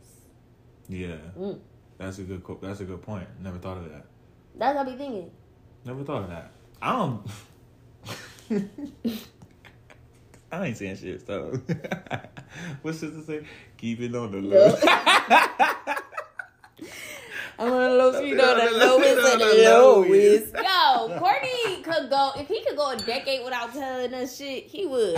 yeah. Mm. That's a good. That's a good point. Never thought of that. That's what I be thinking. Never thought of that. I don't. <laughs> I ain't saying shit. So, <laughs> what's this to say? Keep it on the low. <laughs> I'm on the low, you know, the lowest of the lowest. Yo, Courtney could go, if he could go a decade without telling us shit, he would.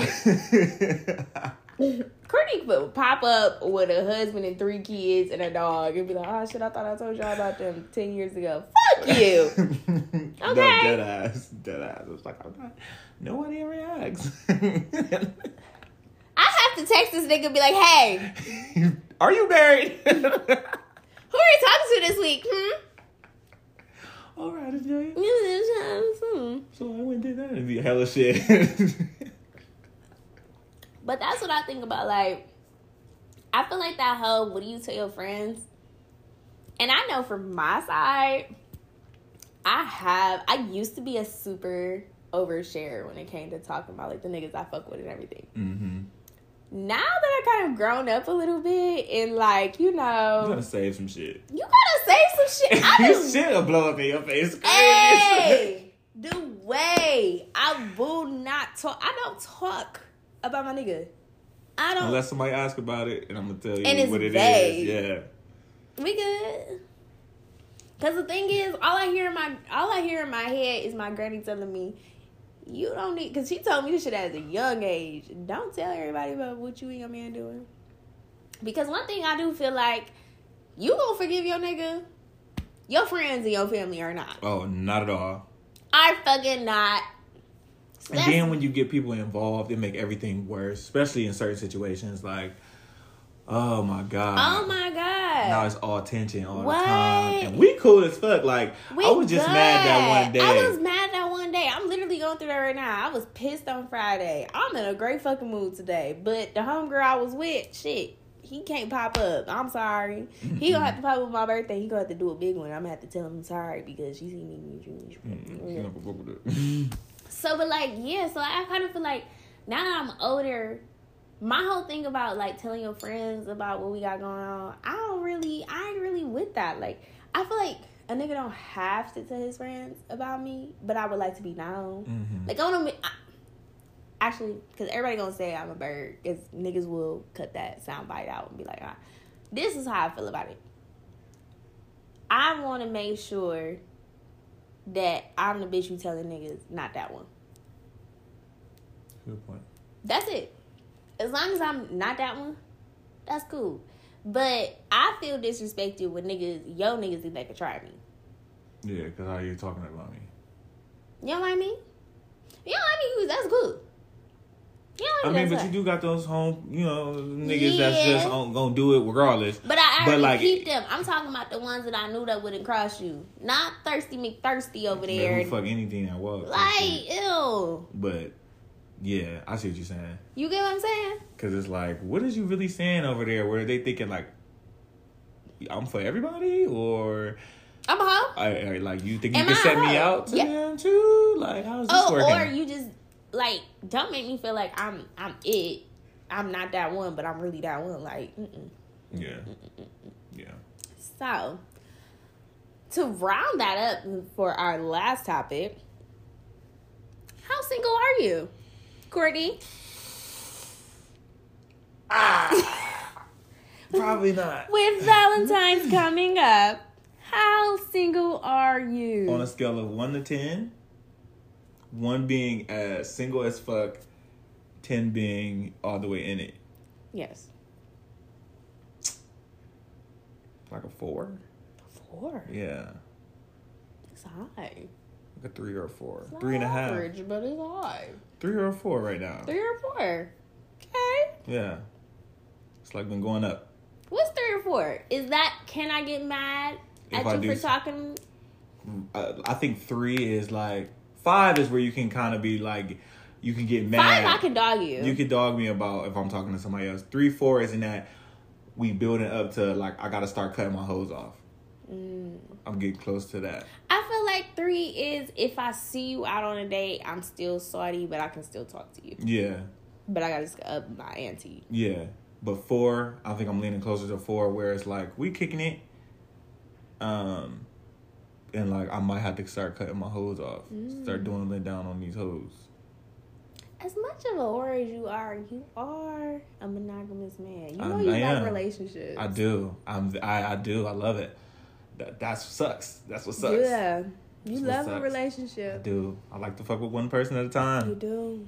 Courtney would pop up with a husband and three kids and a dog and be like, oh shit, I thought I told y'all about them 10 years ago. Fuck you. <laughs> No, Okay. dead ass. Dead ass. I was like, I'm not. Nobody reacts. <laughs> I have to text this nigga and be like, hey, <laughs> Are you married? who are you talking to this week? Hmm? All right, enjoy it. Hmm. So I went and did that and be hella shit. But that's what I think about. Like, I feel like that whole "What do you tell your friends?" And I know from my side, I have. I used to be a super overshare when it came to talking about like the niggas I fuck with and everything. mm-hmm. Now that I kind of grown up a little bit and like you know, You gotta save some shit. you gotta save some shit. I just shit will blow up in your face. Hey, <laughs> the way I will not talk. I don't talk about my nigga. I don't. Unless somebody ask about it, and I'm gonna tell you And it's what it is. vague. Yeah. We good. Cause the thing is, all I hear in my all I hear in my head is my granny telling me, "You don't need." Cause she told me this shit at a young age. Don't tell everybody about what you and your man doing. Because one thing I do feel like, you gonna forgive your nigga. Your friends and your family are not. Oh, not at all. I fucking not. And that's- then when you get people involved, it make everything worse, especially in certain situations. Like, oh my god. oh my god. Now it's all tension all What? the time, and we cool as fuck. Like We I was just mad that one day. I was mad that one day. I'm literally going through that right now. I was pissed on Friday. I'm in a great fucking mood today. But the homegirl I was with, shit, he can't pop up. I'm sorry. He gonna have to pop up my birthday. He gonna have to do a big one. I'm gonna have to tell him sorry because she seen me. Mm, <laughs> So, but like, yeah. So I kind of feel like now that I'm older, my whole thing about like telling your friends about what we got going on, I don't really, I ain't really with that. Like, I feel like a nigga don't have to tell his friends about me, but I would like to be known. Mhm. Like, I want to. Actually, because everybody gonna say I'm a bird, because niggas will cut that sound bite out and be like, ah, "This is how I feel about it." I want to make sure that I'm the bitch you telling niggas, not that one. Good point. That's it. As long as I'm not that one, that's cool. But I feel disrespected when niggas, yo niggas think they could try me. Yeah, because how you talking about me? You what I mean? You what I mean? That's good. I mean, but you do got those home, you know, niggas that's just on, gonna do it regardless. But I but like- keep them. I'm talking about the ones that I knew that wouldn't cross you. Not thirsty McThirsty over there. fuck anything that walks. Like, ew. But yeah, I see what you're saying. You get what I'm saying? Cause it's like, what is you really saying over there? Where they thinking like, I'm for everybody, or I'm a hoe. I, I like you think you can set me out to Yeah. them too? Like, how's this Oh, working? or you just like don't make me feel like I'm I'm it. I'm not that one, but I'm really that one. Like, mm-mm. yeah, yeah. so to round that up for our last topic, how single are you, Courtney? Ah. Probably not. <laughs> With Valentine's coming up, how single are you? On a scale of one to ten, one being as single as fuck, ten being all the way in it, yes, like a four. four. Yeah, It's high. like a three or a four, It's three and a half, average, but it's high. three or a four right now. Three or four. Okay. Yeah, it's like been going up. What's three or four? Is that can I get mad If at I you do for talking? uh, I think three is like five is where you can kind of be like you can get mad. Five, I can dog you. You can dog me about if I'm talking to somebody else. Three, four is in that we building up to like I gotta start cutting my hose off. Mm. I'm getting close to that. I feel like three is if I see you out on a date, I'm still salty, but I can still talk to you. Yeah, But I gotta just up my ante. yeah. But four, I think I'm leaning closer to four, where it's like we kicking it. Um, and like I might have to start cutting my hose off, Mm. start dwindling down on these hoes. As much of a whore as you are, you are a monogamous man. You know I'm- you I got am. relationships. I do. I'm. I, I do. I love it. That that's sucks. That's what sucks. Yeah. You That's love a relationship. I do. I like to fuck with one person at a time. You do.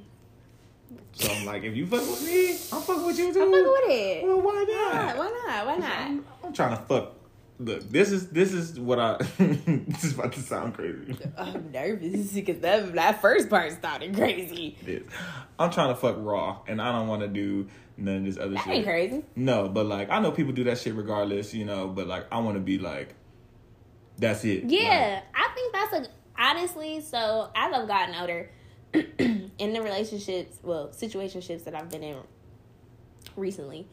So I'm like, if you fuck with me, I'm fucking with you too. I'm fucking with it. Well, why Why not? not? Why not? Why not? I'm, I'm trying to fuck. Look, this is this is what I. <laughs> this is about to sound crazy. I'm nervous because that, that first part sounded crazy. It is. I'm trying to fuck raw, and I don't want to do none of this other That shit. ain't crazy. No, but like I know people do that shit regardless, you know. But like I want to be like, that's it. Yeah, I think that's a honestly. So as I've gotten older, <clears throat> in the relationships, well, situationships that I've been in recently,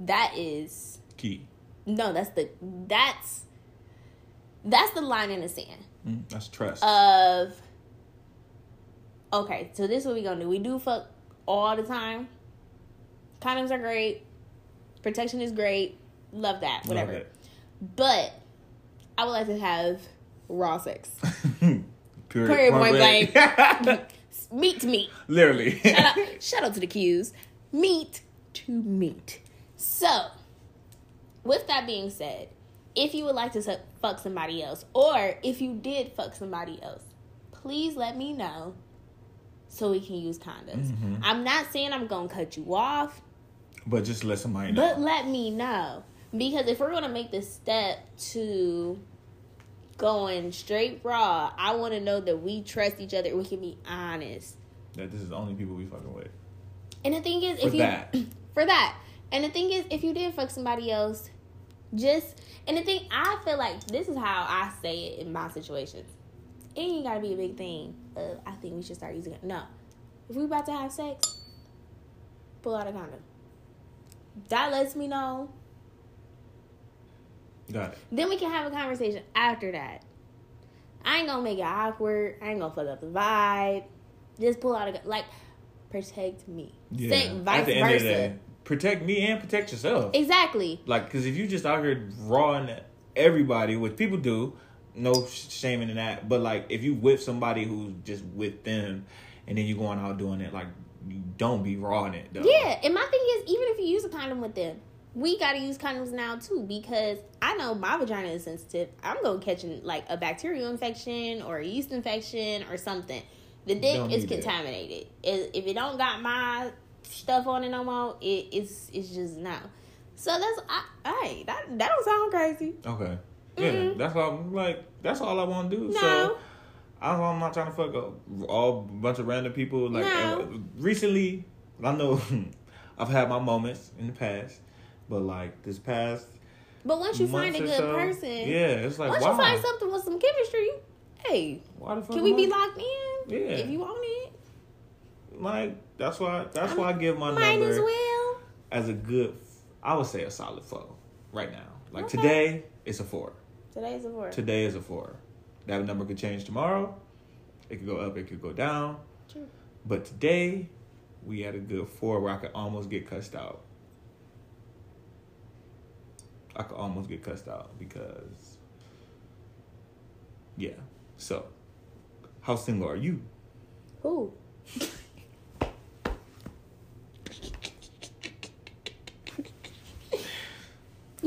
that is key. No, that's the that's that's the line in the sand Mm, that's trust. of. Okay, so this is what we gonna do. We do fuck all the time. Condoms are great. Protection is great. Love that. Love Whatever. it. But I would like to have raw sex. Period. Period, point blank. meat to meat. Literally. Shout out, <laughs> shout out to the cues. Meat to meat. So, with that being said, if you would like to fuck somebody else, or if you did fuck somebody else, please let me know so we can use condoms. Mhm. I'm not saying I'm gonna cut you off, But just let somebody know. but let me know. Because if we're gonna make the step to going straight raw, I wanna know that we trust each other, we can be honest. that this is the only people we fucking with. And the thing is, For if you that. <clears throat> for that, and the thing is, if you did fuck somebody else, just and the thing I feel like this is how I say it in my situations. it ain't gotta be a big thing. Uh, I think we should start using it. No, if we about to have sex, pull out a condom. That lets me know. Got it. Then we can have a conversation after that. I ain't gonna make it awkward. I ain't gonna fuck up the vibe. Just pull out a like protect me. Yeah. Vice At the end of the versa. Protect me and protect yourself. Exactly. Like, because if you just out here rawing everybody, which people do, no sh- shaming in that. But like, if you with somebody who's just with them, and then you going out doing it, like, you don't be rawing it. Though. Yeah, and my thing is, even if you use a condom with them, we gotta use condoms now too because I know my vagina is sensitive. I'm gonna catch like a bacterial infection or a yeast infection or something. The dick is that. contaminated. If if it don't got my stuff on it no more, it, it's it's just now. So that's I, hey that that don't sound crazy. Okay. Yeah, Mhm. that's all. I'm like, that's all I want to do. No. So. I'm I'm not trying to fuck up all bunch of random people. Like No. uh, recently, I know <laughs> I've had my moments in the past, but like this past But once you find a good so, person, yeah, it's like once wow. you find something with some chemistry, hey, why the fuck can we be locked in? Yeah. If you want it, Like that's why that's why I give my might number as well. as a good. I would say a solid four right now. Like Okay. today, it's a four. Today is a four. Today is a four. That number could change tomorrow. It could go up. It could go down. True. But today, we had a good four where I could almost get cussed out. I could almost get cussed out because, yeah. So, how single are you? Who? <laughs>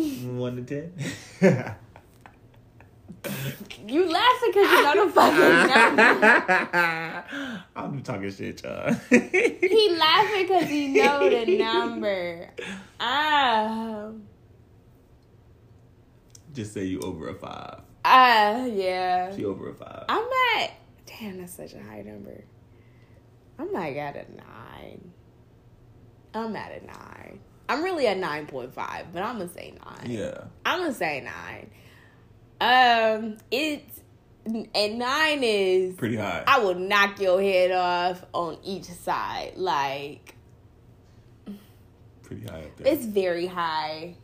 One to ten. <laughs> You laughing because you know the fucking number. <laughs> I'm talking shit, y'all. <laughs> He laughing because he know the number. Ah, Just say you over a five. ah, yeah. She over a five. I'm at. Damn, that's such a high number. I'm like at a nine. I'm at a nine. I'm really at nine point five, but I'm gonna say nine. Yeah. I'm gonna say nine. Um, it's and nine is Pretty high. I will knock your head off on each side. Like Pretty high up there. it's very high.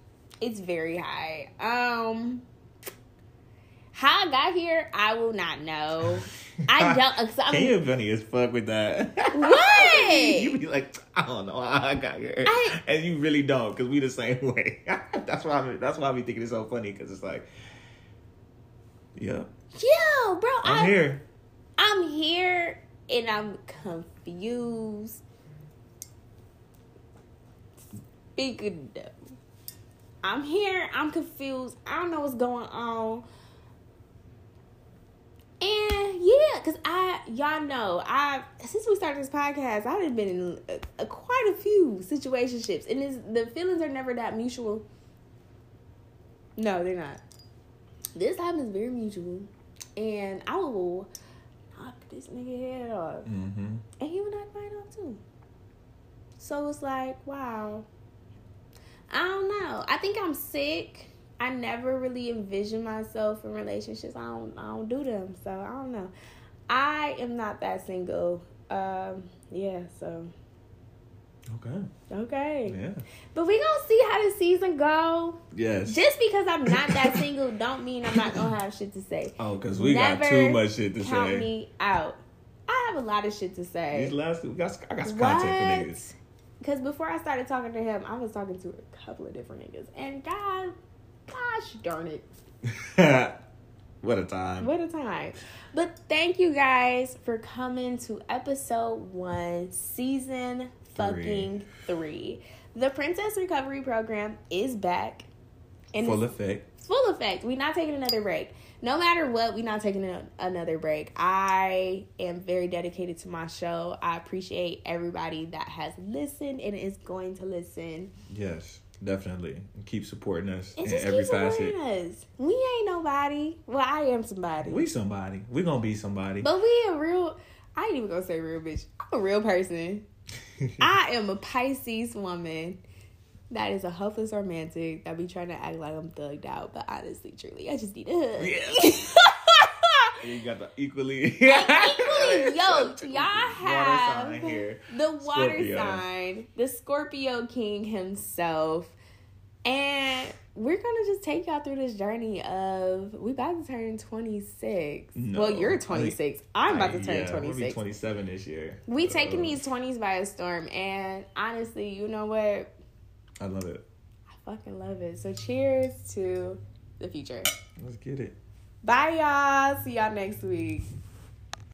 It's very high. Um how I got here, I will not know. <laughs> I don't. I'm- Can you funny as fuck with that? What? You be like, I don't know <laughs> I got here, I- and you really don't, cause we the same <laughs> way. <laughs> that's why. I'm, that's why I be thinking it's so funny, cause it's like, yeah, Yo, bro, I'm I, here. I'm here and I'm confused. Speaking of, I'm here, I'm confused. I don't know what's going on. And yeah, cause I y'all know I since we started this podcast, I've been in a, a, quite a few situationships, and it's, the feelings are never that mutual. No, they're not. This time is very mutual, and I will knock this nigga head off, Mm-hmm. and he will knock mine off too. So it's like, wow. I don't know. I think I'm sick. I never really envision myself in relationships. I don't. I don't do them. So I don't know. I am not that single. Um. Yeah. So Okay. okay. Yeah. But we gonna see how the season go. Yes. Just because I'm not that single, don't mean I'm not gonna have shit to say. <laughs> oh, cause we got too much shit to Count say. me out. I have a lot of shit to say. These last, we got, I got some content for niggas. Because before I started talking to him, I was talking to a couple of different niggas, and God, gosh darn it, <laughs> what a time. what a time! But thank you guys for coming to episode one, season fucking three. The Princess Recovery Program is back. And Full effect. full effect. We're not taking another break. No matter what, we're not taking a, another break. I am very dedicated to my show. I appreciate everybody that has listened and is going to listen. Yes, definitely. Keep supporting us And in every facet. us. We ain't nobody. Well, I am somebody. We somebody. We gonna be somebody. but we a real. I ain't even gonna say real bitch. I'm a real person. <laughs> I am a Pisces woman. That is a hopeless romantic that be trying to act like I'm thugged out, but honestly, truly, I just need a hug. Yeah. <laughs> you got the equally. <laughs> equally <laughs> yoked. Y'all have sign here. the water Scorpio. sign, the Scorpio King himself, and we're gonna just take y'all through this journey of we about to turn twenty six. No, well, you're twenty six. I'm about to turn yeah, twenty We'll be six. 27 this year. We taking Uh, these twenties by a storm, and honestly, you know what? I love it. I fucking love it. So cheers to the future. Let's get it. Bye, y'all. See y'all next week.